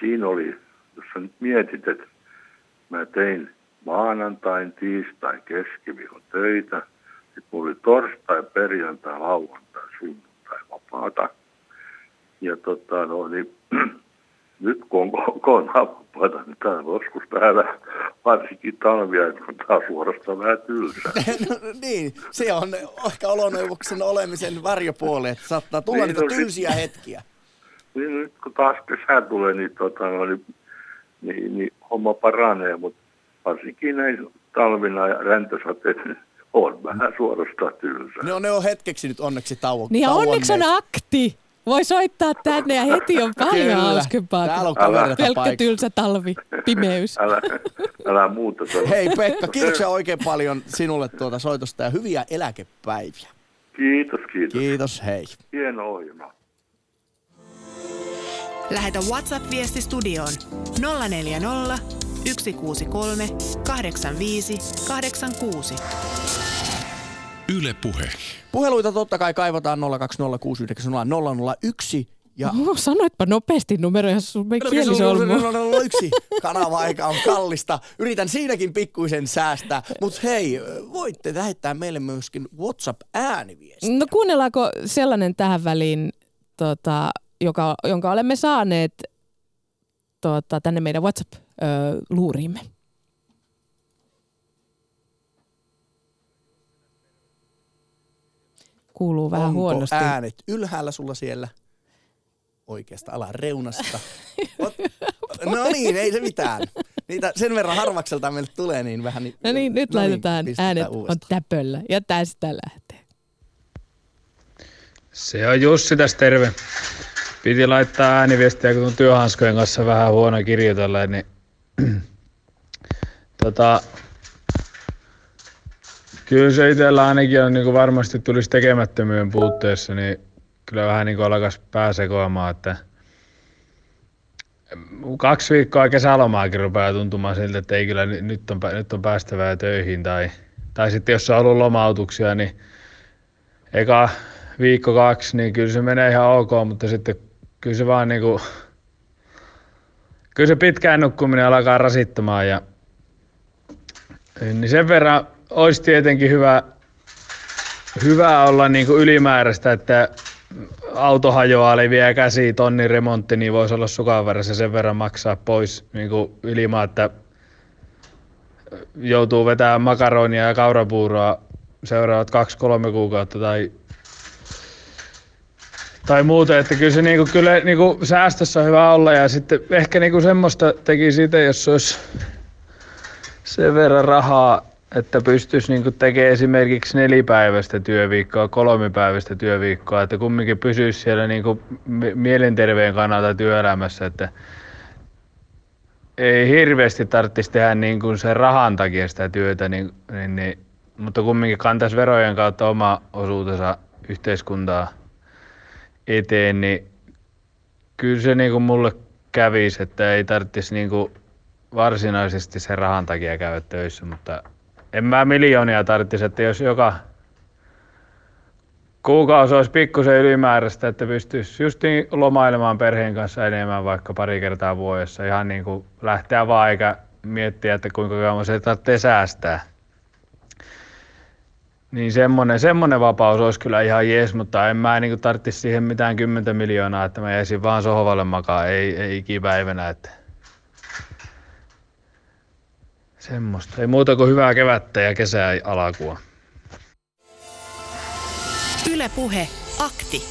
siinä oli, jos sä nyt mietit, että mä tein maanantain, tiistai, keskiviikon töitä, sitten mulla oli torstai, perjantai, lauantai, sunnuntai vapaata. Ja tota, no, niin, nyt kun on kokonaan vapaata, niin tämä on joskus täällä, varsinkin talvia, että kun tämä on suorastaan vähän tylsää. (laughs) no, niin, se on ehkä oloneuvoksen olemisen varjopuoli, että saattaa tulla Niin, niitä no sit- tylsiä hetkiä. Niin nyt kun taas kesä tulee, niin, tota, no, niin, niin, niin homma paranee, mutta varsinkin näin talvina ja räntösateet niin on vähän suorastaan tylsää. Ne on, ne on hetkeksi nyt onneksi tauon. Niin ja onneksi on akti. Voi soittaa tänne ja heti on (laughs) paljon Kyllä. hauskempaa. Täällä on kavereita Pelkkä tylsä talvi, pimeys. (laughs) Älä, älä muuta sano. Hei Pekka, kiitoksia oikein paljon sinulle tuota soitosta ja hyviä eläkepäiviä. Kiitos, kiitos. Kiitos, hei. Hieno ohjelma. Lähetä WhatsApp-viesti studioon 040 163 85 86. Yle Puhe. Puheluita totta kai kaivataan 020690001 ja Oh, sanoitpa nopeasti numero, jos sun meni kielisolmu. 001. Kanava-aika on kallista. Yritän siinäkin pikkuisen säästää. Mutta hei, voitte lähettää meille myöskin WhatsApp-ääniviesti. No kuunnellaanko sellainen tähän väliin, tota, joka, jonka olemme saaneet tota, tänne meidän WhatsApp-luuriimme? Kuuluu vähän Onko huonosti. äänet ylhäällä sulla siellä? Oikeasta alan reunasta. (laughs) Ot- no niin, ei se mitään. Niitä sen verran harvakselta meille tulee, niin vähän... Niin, No niin, nyt no niin, laitetaan äänet on uudestaan. täpöllä ja tästä lähtee. Se on Jussi tässä terve. Piti laittaa ääniviestiä, kun on työhanskojen kanssa vähän huono kirjoitella, niin (clears throat) tota, kyllä se itsellä ainakin on, niin kuin varmasti tulisi tekemättömyyden puutteessa, niin kyllä vähän niin kuin alkaisi pääsekoamaan, että kaksi viikkoa kesälomaakin rupeaa tuntumaan siltä, että ei kyllä nyt- on, nyt on päästävää töihin tai, tai sitten jos on ollut lomautuksia, niin eka viikko kaksi, niin kyllä se menee ihan ok, mutta sitten kyllä se vaan niinku, kyllä se pitkään nukkuminen alkaa rasittamaan ja niin sen verran olisi tietenkin hyvä, hyvä olla niinku ylimääräistä, että auto hajoaa, leviää käsi, tonnin remontti, niin voisi olla sukan verran se sen verran maksaa pois niinku ilman, että joutuu vetämään makaronia ja kaurapuuroa seuraavat kaksi-kolme kuukautta tai, tai muuten, että kyllä se niinku, kyllä niinku säästössä on hyvä olla ja sitten ehkä niinku semmoista teki siitä, jos olisi sen verran rahaa, että pystyisi niinku tekemään esimerkiksi nelipäiväistä työviikkoa, kolmipäiväistä työviikkoa, että kumminkin pysyisi siellä mi- mielenterveyden kannalta työelämässä, että ei hirveästi tarvitsisi tehdä niin kuin sen rahan takia sitä työtä, niin, niin, niin, mutta kumminkin kantaisi verojen kautta oma osuutensa yhteiskuntaa. eteen, niin kyllä se niin kuin mulle kävisi, että ei tarvitsisi niin kuin varsinaisesti sen rahan takia käydä töissä, mutta en mä miljoonia tarvitsisi, että jos joka kuukausi olisi pikkusen ylimääräistä, että pystyisi just niin lomailemaan perheen kanssa enemmän vaikka pari kertaa vuodessa, ihan niin kuin lähteä vaan eikä miettiä, että kuinka kauan se tarvitsee säästää. Niin semmonen, semmonen vapaus olisi kyllä ihan jees, mutta en mä niin tarvitsisi siihen mitään kymmentä miljoonaa, että mä jäisin vaan sohvalle makaa, ei, ei ikipäivänä. Että semmoista. Ei muuta kuin hyvää kevättä ja kesää alakua. Ylepuhe akti.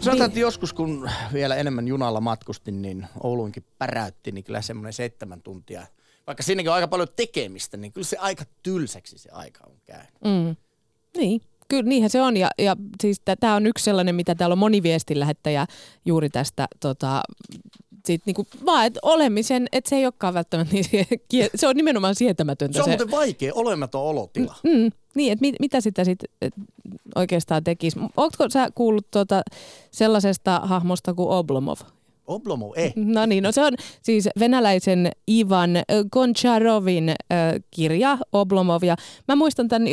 Sanotaan, että joskus kun vielä enemmän junalla matkustin, niin Ouluinkin päräytti, niin kyllä semmoinen seitsemän tuntia. Vaikka siinäkin on aika paljon tekemistä, niin kyllä se aika tylsäksi se aika on käynyt. Mm. Niin, kyllä niinhän se on. Ja, ja siis tämä on yksi sellainen, mitä täällä on moni viestin lähettäjä juuri tästä tota, sit niinku, vaan et olemisen, että se ei olekaan välttämättä niin, se on nimenomaan sietämätöntä. Se on se, muuten vaikea, olematon olotila. Mm, mm, niin, että mit, mitä sitä sitten oikeastaan tekisi. Oletko sä kuullut tuota sellaisesta hahmosta kuin Oblomov? Oblomov, ei. No niin, no se on siis venäläisen Ivan Goncharovin äh, kirja Oblomov. Ja mä muistan tämän,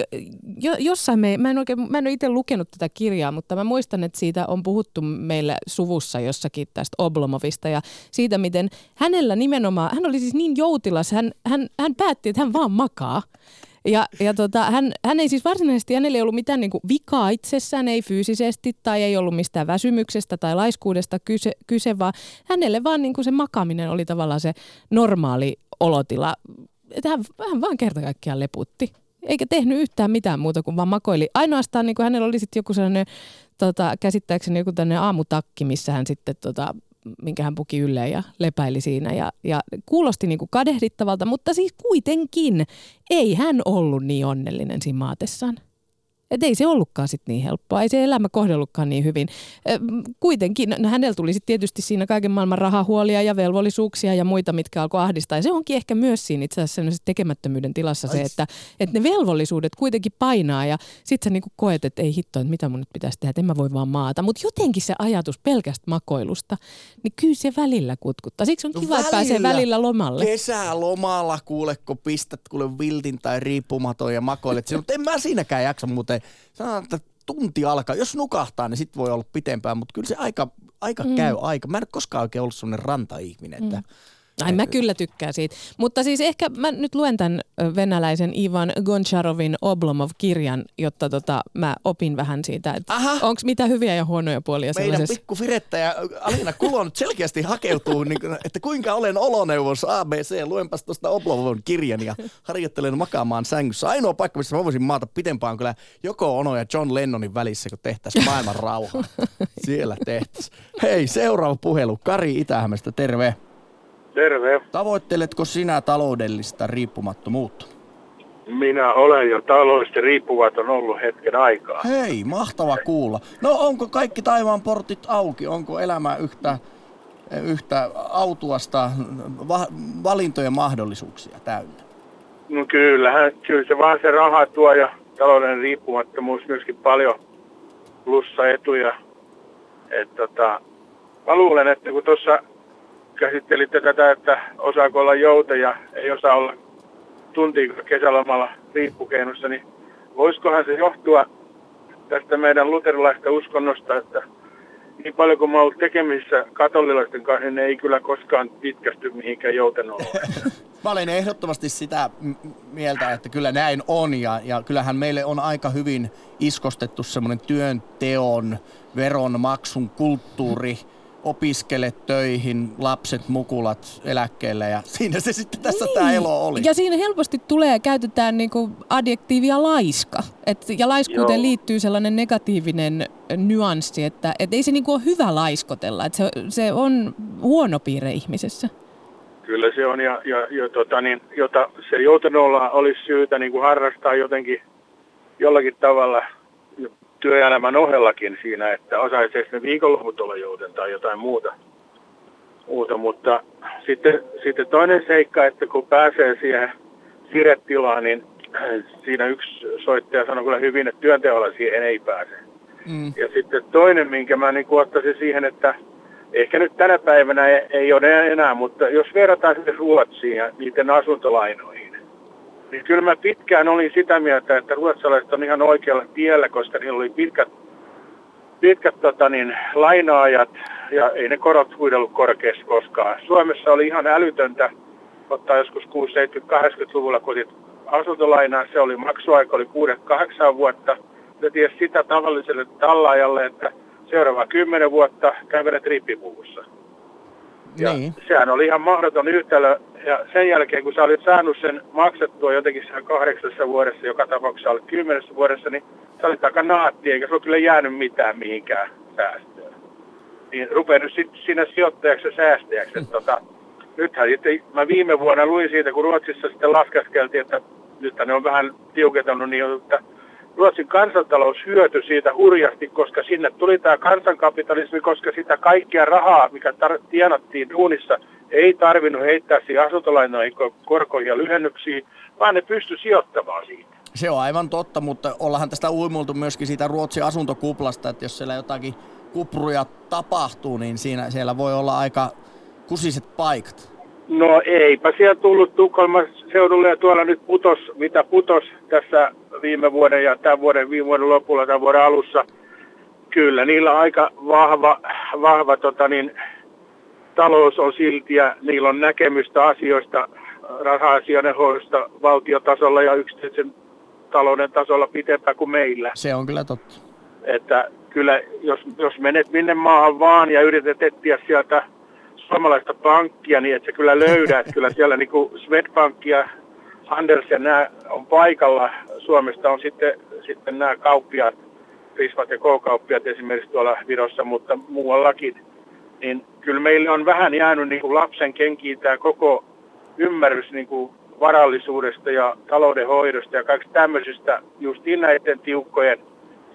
jo, jossain me, mä en, oikein, mä en ole itse lukenut tätä kirjaa, mutta mä muistan, että siitä on puhuttu meillä suvussa jossakin tästä Oblomovista ja siitä, miten hänellä nimenomaan, hän oli siis niin joutilas, hän, hän, hän päätti, että hän vaan makaa. Ja, ja tota, hän, hän ei siis varsinaisesti, hänellä ei ollut mitään niin kuin vikaa itsessään, ei fyysisesti tai ei ollut mistään väsymyksestä tai laiskuudesta kyse, kyse vaan hänelle vaan niin kuin se makaaminen oli tavallaan se normaali olotila. Että hän, hän vaan kerta kaikkiaan leputti. Eikä tehnyt yhtään mitään muuta kuin vaan makoili. Ainoastaan niin kuin hänellä oli sitten joku sellainen, tota, käsittääkseni joku tämmöinen aamutakki, missä hän sitten tota, minkä hän puki ylle ja lepäili siinä. Ja, ja kuulosti niin kuin kadehdittavalta, mutta siis kuitenkin ei hän ollut niin onnellinen siinä maatessaan. Että ei se ollutkaan sit niin helppoa, ei se elämä kohdellutkaan niin hyvin. Kuitenkin, no hänellä tuli sitten tietysti siinä kaiken maailman rahahuolia ja velvollisuuksia ja muita, mitkä alkoi ahdistaa. Ja se onkin ehkä myös siinä itse asiassa tekemättömyyden tilassa se, että, että ne velvollisuudet kuitenkin painaa ja sitten sä niinku koet, että ei hitto, että mitä mun nyt pitäisi tehdä, että en mä voi vaan maata. Mutta jotenkin se ajatus pelkästä makoilusta, niin kyllä se välillä kutkuttaa. Siksi on no kiva, että pääsee välillä lomalle. Kesälomalla kuule, kun pistät kuule viltin tai riippumaton ja makoilet. Mutta en mä siinäkään jaksa muuten sanotaan, että tunti alkaa. Jos nukahtaa, niin sitten voi olla pitempään, mutta kyllä se aika, aika mm. käy aika. Mä en ole koskaan oikein ollut sellainen rantaihminen, että mm Ai mä kyllä tykkään siitä. Mutta siis ehkä mä nyt luen tämän venäläisen Ivan Goncharovin Oblomov-kirjan, jotta tota, mä opin vähän siitä, että onko mitä hyviä ja huonoja puolia Meidän sellaisessa. pikku Firettä Alina Kulo nyt selkeästi hakeutuu, niin, että kuinka olen oloneuvos ABC. Luenpas tuosta Oblomovin kirjan ja harjoittelen makaamaan sängyssä. Ainoa paikka, missä mä voisin maata pitempään on kyllä joko Ono ja John Lennonin välissä, kun tehtäisiin maailman rauha. (laughs) Siellä tehtäisiin. Hei, seuraava puhelu. Kari Itähämestä, terve. Terve. Tavoitteletko sinä taloudellista riippumattomuutta? Minä olen jo taloudellisesti riippuvaton ollut hetken aikaa. Hei, mahtava kuulla. No onko kaikki taivaan portit auki? Onko elämä yhtä, yhtä autuasta va- valintojen mahdollisuuksia täynnä? No kyllähän, kyllä se vaan se raha tuo ja talouden riippumattomuus myöskin paljon plussaetuja. Et tota, mä luulen, että kun tuossa käsittelitte tätä, että osaako olla joute ja ei osaa olla tunti kesälomalla riippukeinossa, niin voisikohan se johtua tästä meidän luterilaista uskonnosta, että niin paljon kuin mä oon ollut tekemisissä katolilaisten kanssa, niin ne ei kyllä koskaan pitkästy mihinkään joutenoon. (laughs) mä olen ehdottomasti sitä mieltä, että kyllä näin on ja, ja kyllähän meille on aika hyvin iskostettu semmoinen työnteon, veron maksun kulttuuri, opiskele töihin, lapset, mukulat eläkkeelle ja (laughs) siinä se sitten tässä niin. tämä elo oli. Ja siinä helposti tulee, käytetään niinku adjektiivia laiska. Et, ja laiskuuteen Joo. liittyy sellainen negatiivinen nyanssi, että et ei se niinku ole hyvä laiskotella, että se, se on huono piirre ihmisessä. Kyllä se on, ja, ja, ja tota, niin, jota se joutenolla olisi syytä niin kuin harrastaa jotenkin jollakin tavalla – työelämän ohellakin siinä, että osaisi ne viikonloput olla jouten tai jotain muuta. muuta. Mutta sitten, sitten toinen seikka, että kun pääsee siihen siretilaan, niin siinä yksi soittaja sanoi kyllä hyvin, että työnteolla siihen ei pääse. Mm. Ja sitten toinen, minkä mä niin ottaisin siihen, että ehkä nyt tänä päivänä ei, ei ole enää, mutta jos verrataan sitten Ruotsiin ja niiden asuntolainoihin, niin kyllä mä pitkään olin sitä mieltä, että ruotsalaiset on ihan oikealla tiellä, koska niillä oli pitkät, pitkät tota niin, lainaajat ja ei ne korot huidellut korkeasti koskaan. Suomessa oli ihan älytöntä ottaa joskus 60-70-80-luvulla kotit asuntolainaa. Se oli maksuaika oli 6-8 vuotta. Se tiesi sitä tavalliselle tallaajalle, että seuraava 10 vuotta kävelet rippipuvussa. Ja Niin. sehän oli ihan mahdoton yhtälö. Ja sen jälkeen, kun sä olit saanut sen maksettua jotenkin siellä kahdeksassa vuodessa, joka tapauksessa olit kymmenessä vuodessa, niin sä olit aika naatti, eikä sulla kyllä jäänyt mitään mihinkään säästöön. Niin rupea nyt sit siinä sijoittajaksi ja säästäjäksi. Mm. Tota, nythän sitten, mä viime vuonna luin siitä, kun Ruotsissa sitten laskeskeltiin, että nyt ne on vähän tiukentanut niin, että Ruotsin kansantalous hyötyi siitä hurjasti, koska sinne tuli tämä kansankapitalismi, koska sitä kaikkia rahaa, mikä tar- tienattiin duunissa, ei tarvinnut heittää siihen asuntolainoihin ko- korkoihin ja lyhennyksiin, vaan ne pystyi sijoittamaan siitä. Se on aivan totta, mutta ollahan tästä uimultu myöskin siitä Ruotsin asuntokuplasta, että jos siellä jotakin kupruja tapahtuu, niin siinä, siellä voi olla aika kusiset paikat. No eipä siellä tullut Tukholman seudulle ja tuolla nyt putos, mitä putos tässä viime vuoden ja tämän vuoden, viime vuoden lopulla, tämän vuoden alussa. Kyllä, niillä aika vahva, vahva tota niin, talous on silti ja niillä on näkemystä asioista, raha-asioiden hoidosta valtiotasolla ja yksityisen talouden tasolla pitempään kuin meillä. Se on kyllä totta. Että kyllä, jos, jos menet minne maahan vaan ja yrität etsiä sieltä suomalaista pankkia, niin et sä kyllä löydä. Että kyllä siellä niin kuin Swedbank ja Anders ja nämä on paikalla. Suomesta on sitten, sitten nämä kauppiaat, Prismat ja K-kauppiaat esimerkiksi tuolla Virossa, mutta muuallakin. Niin kyllä meille on vähän jäänyt niin kuin lapsen kenkiin tämä koko ymmärrys niin kuin varallisuudesta ja taloudenhoidosta ja kaikista tämmöisistä just näiden tiukkojen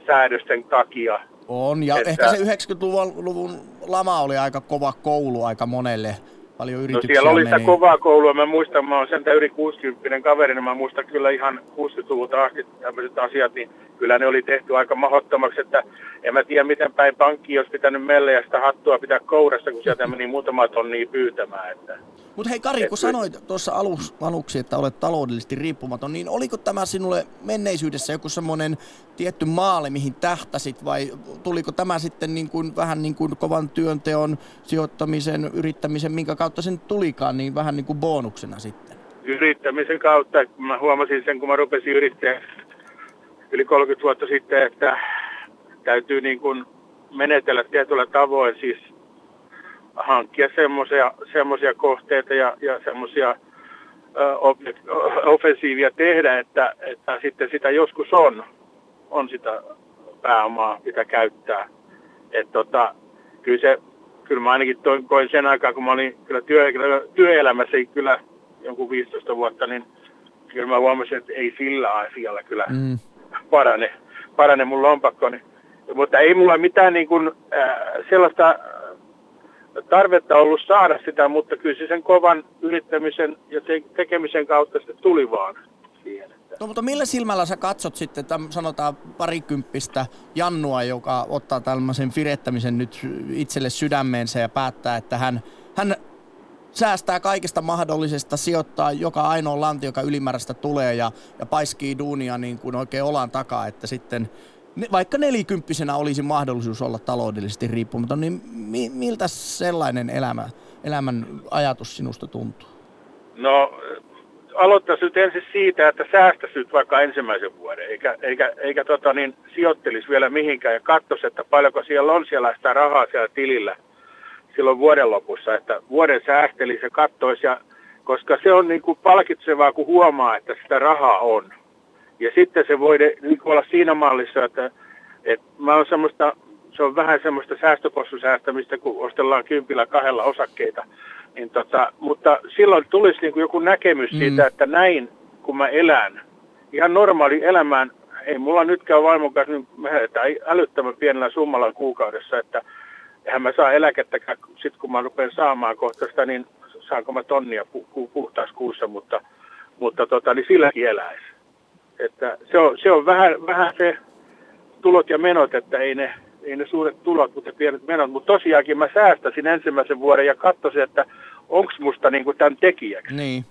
säädösten takia. On, ja Että- ehkä se 90-luvun luvun lama oli aika kova koulu aika monelle. Paljon No yrityksiä siellä oli sitä meni. kovaa koulua. Mä muistan, mä oon sentään yli 60 kaveri, niin mä muistan kyllä ihan 60-luvulta asti tämmöiset asiat, niin kyllä ne oli tehty aika mahdottomaksi, että en mä tiedä miten päin pankki olisi pitänyt melle ja sitä hattua pitää kourassa, kun sieltä meni muutama tonnia pyytämään. Että. Mutta hei Kari, kun sanoit tuossa alus, aluksi, että olet taloudellisesti riippumaton, niin oliko tämä sinulle menneisyydessä joku semmoinen tietty maali, mihin tähtäsit, vai tuliko tämä sitten niin kuin, vähän niin kuin kovan työnteon, sijoittamisen, yrittämisen, minkä kautta se nyt tulikaan, niin vähän niin kuin bonuksena sitten? yrittämisen kautta, kun mä huomasin sen, kun mä rupesin yrittämään yli 30 vuotta sitten, että täytyy niin kuin menetellä tietyllä tavoin, siis hankkia semmoisia semmoisia kohteita ja, ja semmoisia offensiivia tehdä, että, että sitten sitä joskus on, on sitä pääomaa, mitä käyttää. Et tota, kyllä, se, kyllä mä ainakin toin, koin sen aikaa, kun mä olin kyllä työ, työelämässä kyllä jonkun 15 vuotta, niin kyllä mä huomasin, että ei sillä asialla kyllä Mm. parane, parane mun lompakkoni. Mutta ei mulla mitään niin kuin, äh, sellaista tarvetta ollut saada sitä, mutta kyllä se sen kovan yrittämisen ja te- tekemisen kautta se tuli vaan siihen. No mutta millä silmällä sä katsot sitten, täm, sanotaan parikymppistä Jannua, joka ottaa tällaisen firettämisen nyt itselle sydämeensä ja päättää, että hän, hän säästää kaikesta mahdollisesta, sijoittaa joka ainoa lanti, joka ylimääräistä tulee ja, ja paiskii duunia niin kuin oikein olan takaa, että sitten vaikka nelikymppisenä olisi mahdollisuus olla taloudellisesti riippumaton, niin mi, miltä sellainen elämä, elämän ajatus sinusta tuntuu? No aloittaisi nyt ensin siitä, että säästäisi nyt vaikka ensimmäisen vuoden, eikä, eikä, eikä tota niin, sijoittelisi vielä mihinkään ja katsoisi, että paljonko siellä on siellä sitä rahaa siellä tilillä silloin vuoden lopussa, että vuoden säästelisi ja katsoisi, ja, koska se on niin kuin palkitsevaa, kun huomaa, että sitä rahaa on. Ja sitten se voi niin olla siinä mallissa, että, että mä oon semmoista, se on vähän semmoista säästöpossusäästämistä, kun ostellaan kympillä kahdella osakkeita. Niin tota, mutta silloin tulisi niin kuin joku näkemys Mm. siitä, että näin kun mä elän, ihan normaali elämään, ei mulla nytkään vaimon kanssa, niin me älyttömän pienellä summalla kuukaudessa, että eihän mä saa eläkettäkään, sit kun mä rupean saamaan kohta sitä, niin saanko mä tonnia pu- pu- puhtaassa kuussa, mutta, mutta tota, niin silläkin eläisi. Että se on, se on vähän, vähän se, tulot ja menot, että ei ne, ei ne suuret tulot, mutta pienet menot. Mutta tosiaankin mä säästäsin ensimmäisen vuoden ja katsoisin, että onko musta niin kuin tämän tekijäksi. Niin.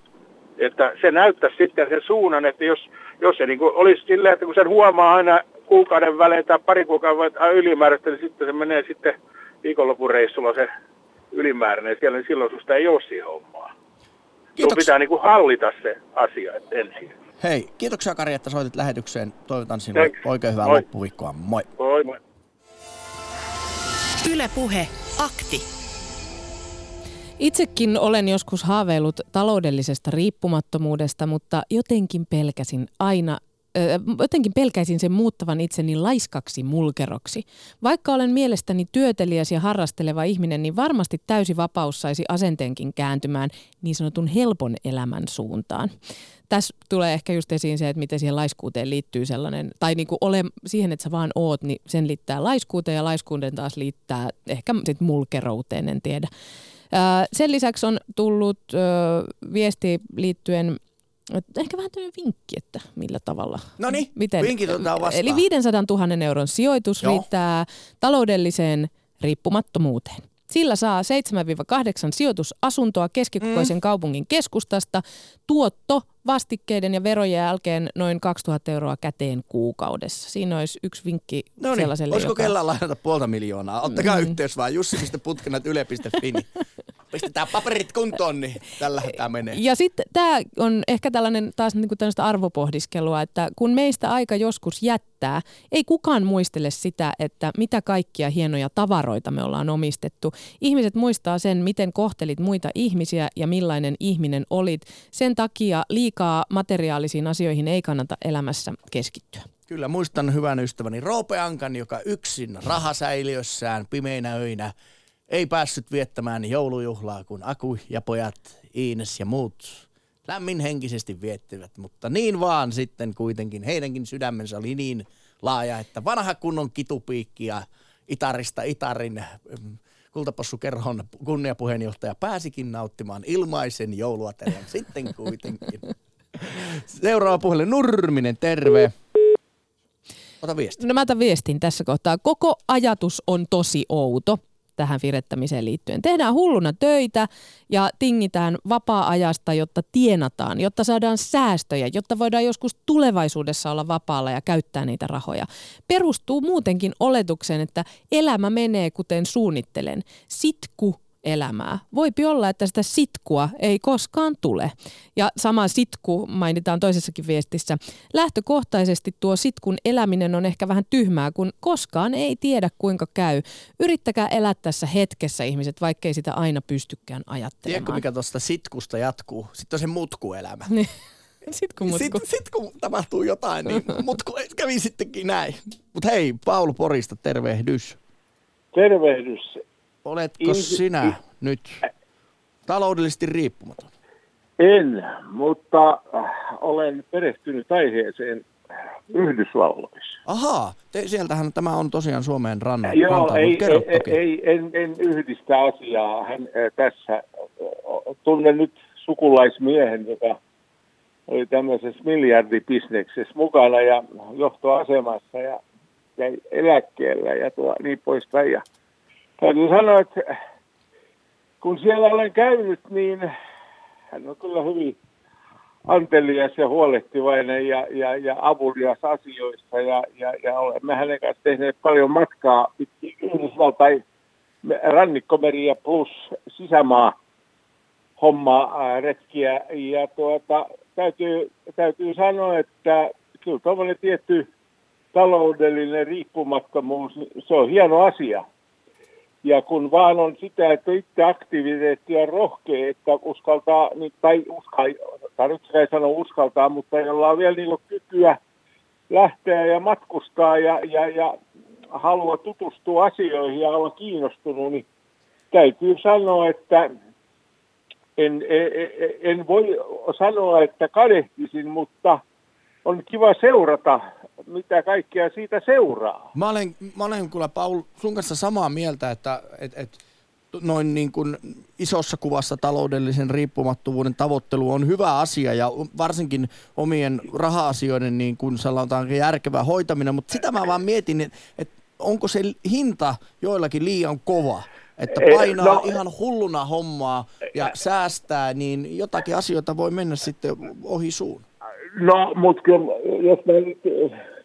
Että se näyttäisi sitten sen suunnan, että jos, jos se niin kuin olisi silleen, että kun sen huomaa aina kuukauden välein tai pari kuukauden välein ylimääräistä, niin sitten se menee sitten viikonlopun reissulla se ylimääräinen siellä, niin silloin susta ei ole siihen hommaa. Sun pitää niin kuin hallita se asia ensin. Hei, kiitoksia Kari, että soitit lähetykseen. Toivotan sinulle Thanks. oikein hyvää Moi. loppuviikkoa. Moi. Moi moi. Yle Puhe, akti. Itsekin olen joskus haaveillut taloudellisesta riippumattomuudesta, mutta jotenkin pelkäsin aina jotenkin pelkäisin sen muuttavan itseni laiskaksi mulkeroksi. Vaikka olen mielestäni työteliäs ja harrasteleva ihminen, niin varmasti täysi vapaus saisi asenteenkin kääntymään niin sanotun helpon elämän suuntaan. Tässä tulee ehkä just esiin se, että miten siihen laiskuuteen liittyy sellainen, tai niin kuin ole, siihen, että sä vaan oot, niin sen liittää laiskuuteen ja laiskuuden taas liittää ehkä sit mulkerouteen, en tiedä. Sen lisäksi on tullut viesti liittyen, että ehkä vähän tämmöinen vinkki, että millä tavalla. No niin, vinkit otetaan vastaan. Eli 500 000 euron sijoitus Joo. riittää taloudelliseen riippumattomuuteen. Sillä saa 7-8 sijoitusasuntoa keskikokoisen mm. kaupungin keskustasta. Tuotto vastikkeiden ja verojen jälkeen noin 2000 euroa käteen kuukaudessa. Siinä olisi yksi vinkki No niin, sellaiselle, olisiko joka... kellään lainata puolta miljoonaa? Ottakaa Mm. yhteys vaan jussi.putkenat.yle.fi. niin (laughs) Pistetään paperit kuntoon, niin tällä tämä menee. Ja sitten tämä on ehkä tällainen taas niinku tällaista arvopohdiskelua, että kun meistä aika joskus jättää, ei kukaan muistele sitä, että mitä kaikkia hienoja tavaroita me ollaan omistettu. Ihmiset muistaa sen, miten kohtelit muita ihmisiä ja millainen ihminen olit. Sen takia liikaa materiaalisiin asioihin ei kannata elämässä keskittyä. Kyllä muistan hyvän ystäväni Roope Ankan, joka yksin rahasäiliössään pimeinä öinä ei päässyt viettämään joulujuhlaa, kun Aku ja pojat, Iines ja muut lämminhenkisesti viettivät. Mutta niin vaan sitten kuitenkin heidänkin sydämensä oli niin laaja, että vanha kunnon kitupiikki ja itarista itarin mm, kultapossukerhon kunniapuheenjohtaja pääsikin nauttimaan ilmaisen jouluaterian sitten kuitenkin. Seuraava puhelin Nurminen, terve. Ota viesti. No mä otan viestin tässä kohtaa. Koko ajatus on tosi outo tähän virettämiseen liittyen. Tehdään hulluna töitä ja tingitään vapaa-ajasta, jotta tienataan, jotta saadaan säästöjä, jotta voidaan joskus tulevaisuudessa olla vapaalla ja käyttää niitä rahoja. Perustuu muutenkin oletukseen, että elämä menee kuten suunnittelen. Sitku elämää. Voipi olla, että sitä sitkua ei koskaan tule. Ja sama sitku mainitaan toisessakin viestissä. Lähtökohtaisesti tuo sitkun eläminen on ehkä vähän tyhmää, kun koskaan ei tiedä kuinka käy. Yrittäkää elää tässä hetkessä ihmiset, vaikkei sitä aina pystykään ajattelemaan. Tiedätkö, mikä tuosta sitkusta jatkuu? Sitten on se mutkuelämä. Niin. (laughs) Sitku mutku. Sitten sit, kun tapahtuu jotain, niin (laughs) mutku kävi sittenkin näin. Mutta hei, Paul Porista, tervehdys. Tervehdys. Oletko Insi- sinä nyt taloudellisesti riippumaton? En, mutta äh, olen perehtynyt aiheeseen Yhdysvalloissa. Ahaa, te, sieltähän tämä on tosiaan Suomeen rannan Joo, rantaan, ei, kerro ei, toki. ei, en, en yhdistä asiaa. Hän äh, tässä äh, tunnen nyt sukulaismiehen, joka oli tämmöisessä miljardibisneksessä mukana ja johtoasemassa ja jäi eläkkeellä ja tuo, niin poispäin. Ja täytyy sanoa, että kun siellä olen käynyt, niin hän on kyllä hyvin antelias ja huolehtivainen ja, ja, ja avulias asioissa ja, ja, ja olemme hänen kanssa tehneet paljon matkaa Yhdysvaltain rannikkomeriä plus sisämaa homma ää, retkiä ja tuota, täytyy, täytyy sanoa, että kyllä tuommoinen tietty taloudellinen riippumattomuus, se on hieno asia. Ja kun vaan on sitä, että itse aktiviteetti on rohkea, että uskaltaa, niin, tai uskal, ei sanoa uskaltaa, mutta jolla on vielä niin kykyä lähteä ja matkustaa ja, ja, ja halua tutustua asioihin ja olla kiinnostunut, niin täytyy sanoa, että en, en, en voi sanoa, että kadehtisin, mutta on kiva seurata, mitä kaikkea siitä seuraa. Mä olen, mä olen kyllä Paul sun kanssa samaa mieltä, että et, et, noin niin kuin isossa kuvassa taloudellisen riippumattomuuden tavoittelu on hyvä asia ja varsinkin omien raha-asioiden niin kuin sanotaan järkevä hoitaminen, mutta sitä mä vaan mietin, että, että onko se hinta joillakin liian kova? Että painaa no, ihan hulluna hommaa ja säästää, niin jotakin asioita voi mennä sitten ohi suun. No, mutta kyllä, jos mä nyt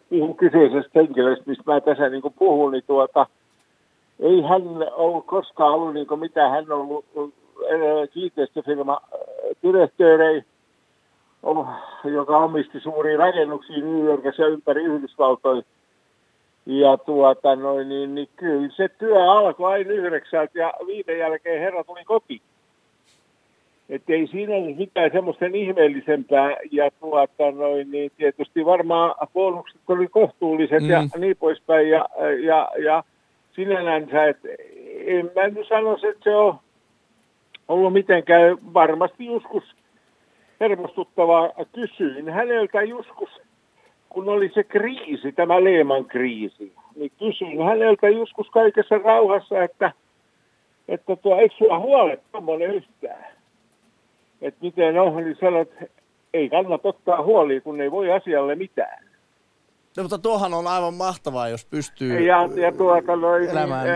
puhun kyseisestä henkilöstä, mistä mä tässä niin puhun, niin tuota, ei hän ollut koskaan ollut niin mitä hän on ollut kiinteistöfirma direktöörei, joka omisti suuria rakennuksia New Yorkissa ympäri Yhdysvaltoja. Ja tuota, noin, niin, niin kyllä se työ alkoi aina yhdeksältä ja viiden jälkeen herra tuli kotiin. Että ei siinä ole mitään semmoista ihmeellisempää. Ja tuota, noin, niin tietysti varmaan bonukset oli kohtuulliset mm. ja niin poispäin. Ja, ja, ja sinällänsä, että en mä nyt sanoisi, että se on ollut mitenkään varmasti joskus hermostuttavaa. Kysyin häneltä joskus, kun oli se kriisi, tämä Leeman kriisi, niin kysyin häneltä joskus kaikessa rauhassa, että, että tuo, eikö sulla huolet tuommoinen yhtään? Että miten on, niin sanoit, että ei kannata ottaa huoli, kun ei voi asialle mitään. No, mutta tuohan on aivan mahtavaa, jos pystyy ja, ja tuota, noin, elämään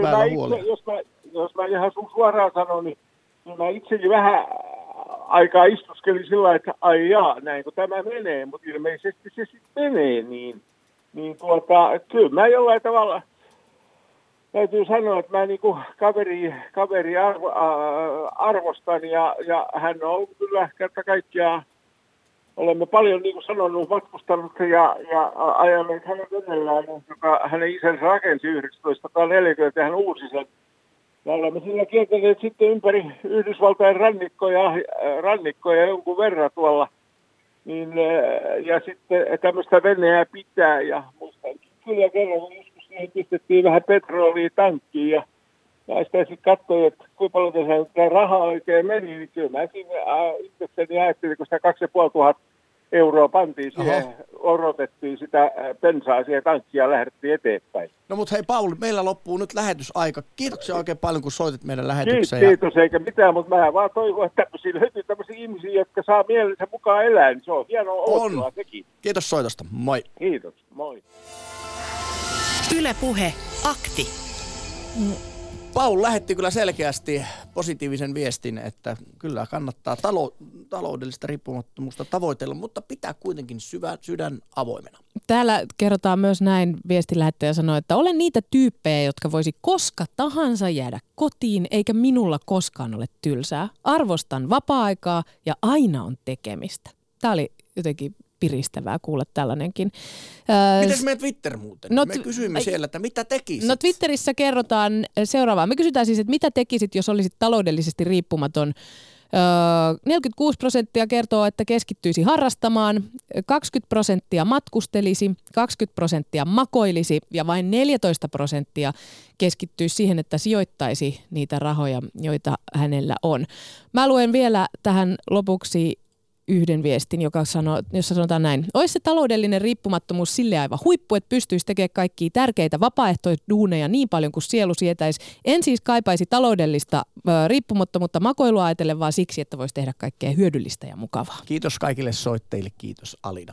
mä itse, jos, mä, jos mä ihan sun suoraan sanon, niin, niin mä itsekin vähän aikaa istuskelin sillä että ai jaa, näin kun tämä menee, mutta ilmeisesti se sitten menee, niin, niin tuota, kyllä mä jollain tavalla täytyy sanoa, että mä niin kaveri, kaveri arvo, arvostan ja, ja hän on kyllä kerta kaikkiaan olemme paljon, niin kuin sanonut, matkustanut ja, ja ajaneet hänen venellään, joka hänen isänsä rakensi 1940 ja hän uusi sen. Ja olemme sillä kiertäneet sitten ympäri Yhdysvaltain rannikkoja, äh, rannikkoja jonkun verran tuolla. Niin, äh, ja sitten tämmöistä veneää pitää ja muistan kyllä kerran, kun siihen pistettiin vähän petrolia tankkiin ja ja sitten sitten katsoin, että kuinka paljon tässä rahaa oikein meni, niin kyllä mä siinä itsekseni ajattelin, kun sitä 2500 euroa pantiin siihen, Oho. odotettiin sitä pensaa siihen tankkia ja lähdettiin eteenpäin. No mutta hei Pauli, meillä loppuu nyt lähetysaika. Kiitoksia oikein paljon, kun soitit meidän lähetykseen. Kiitos, ja... eikä mitään, mutta mä vaan toivon, että tämmöisiä löytyy tämmöisiä ihmisiä, jotka saa mielensä mukaan elää, niin se on hienoa on. sekin. Kiitos soitosta, moi. Kiitos, moi. Ylepuhe akti. Paul lähetti kyllä selkeästi positiivisen viestin, että kyllä kannattaa talo, taloudellista riippumattomuutta tavoitella, mutta pitää kuitenkin syvä, sydän avoimena. Täällä kerrotaan myös näin, viestilähettäjä sanoi, että olen niitä tyyppejä, jotka voisi koska tahansa jäädä kotiin, eikä minulla koskaan ole tylsää. Arvostan vapaa-aikaa ja aina on tekemistä. Tämä oli jotenkin piristävää kuulla tällainenkin. Miten meidän Twitter muuten? No, Me kysyimme siellä, että mitä tekisit? No Twitterissä kerrotaan seuraavaa. Me kysytään siis, että mitä tekisit, jos olisit taloudellisesti riippumaton 46 prosenttia kertoo, että keskittyisi harrastamaan, 20 prosenttia matkustelisi, 20 prosenttia makoilisi ja vain 14 prosenttia keskittyisi siihen, että sijoittaisi niitä rahoja, joita hänellä on. Mä luen vielä tähän lopuksi yhden viestin, joka sanoo, jossa sanotaan näin. Olisi se taloudellinen riippumattomuus sille aivan huippu, että pystyisi tekemään kaikkia tärkeitä vapaaehtoisduuneja niin paljon kuin sielu sietäisi. En siis kaipaisi taloudellista ö, riippumattomuutta makoilua ajatellen, vaan siksi, että voisi tehdä kaikkea hyödyllistä ja mukavaa. Kiitos kaikille soitteille. Kiitos Alina.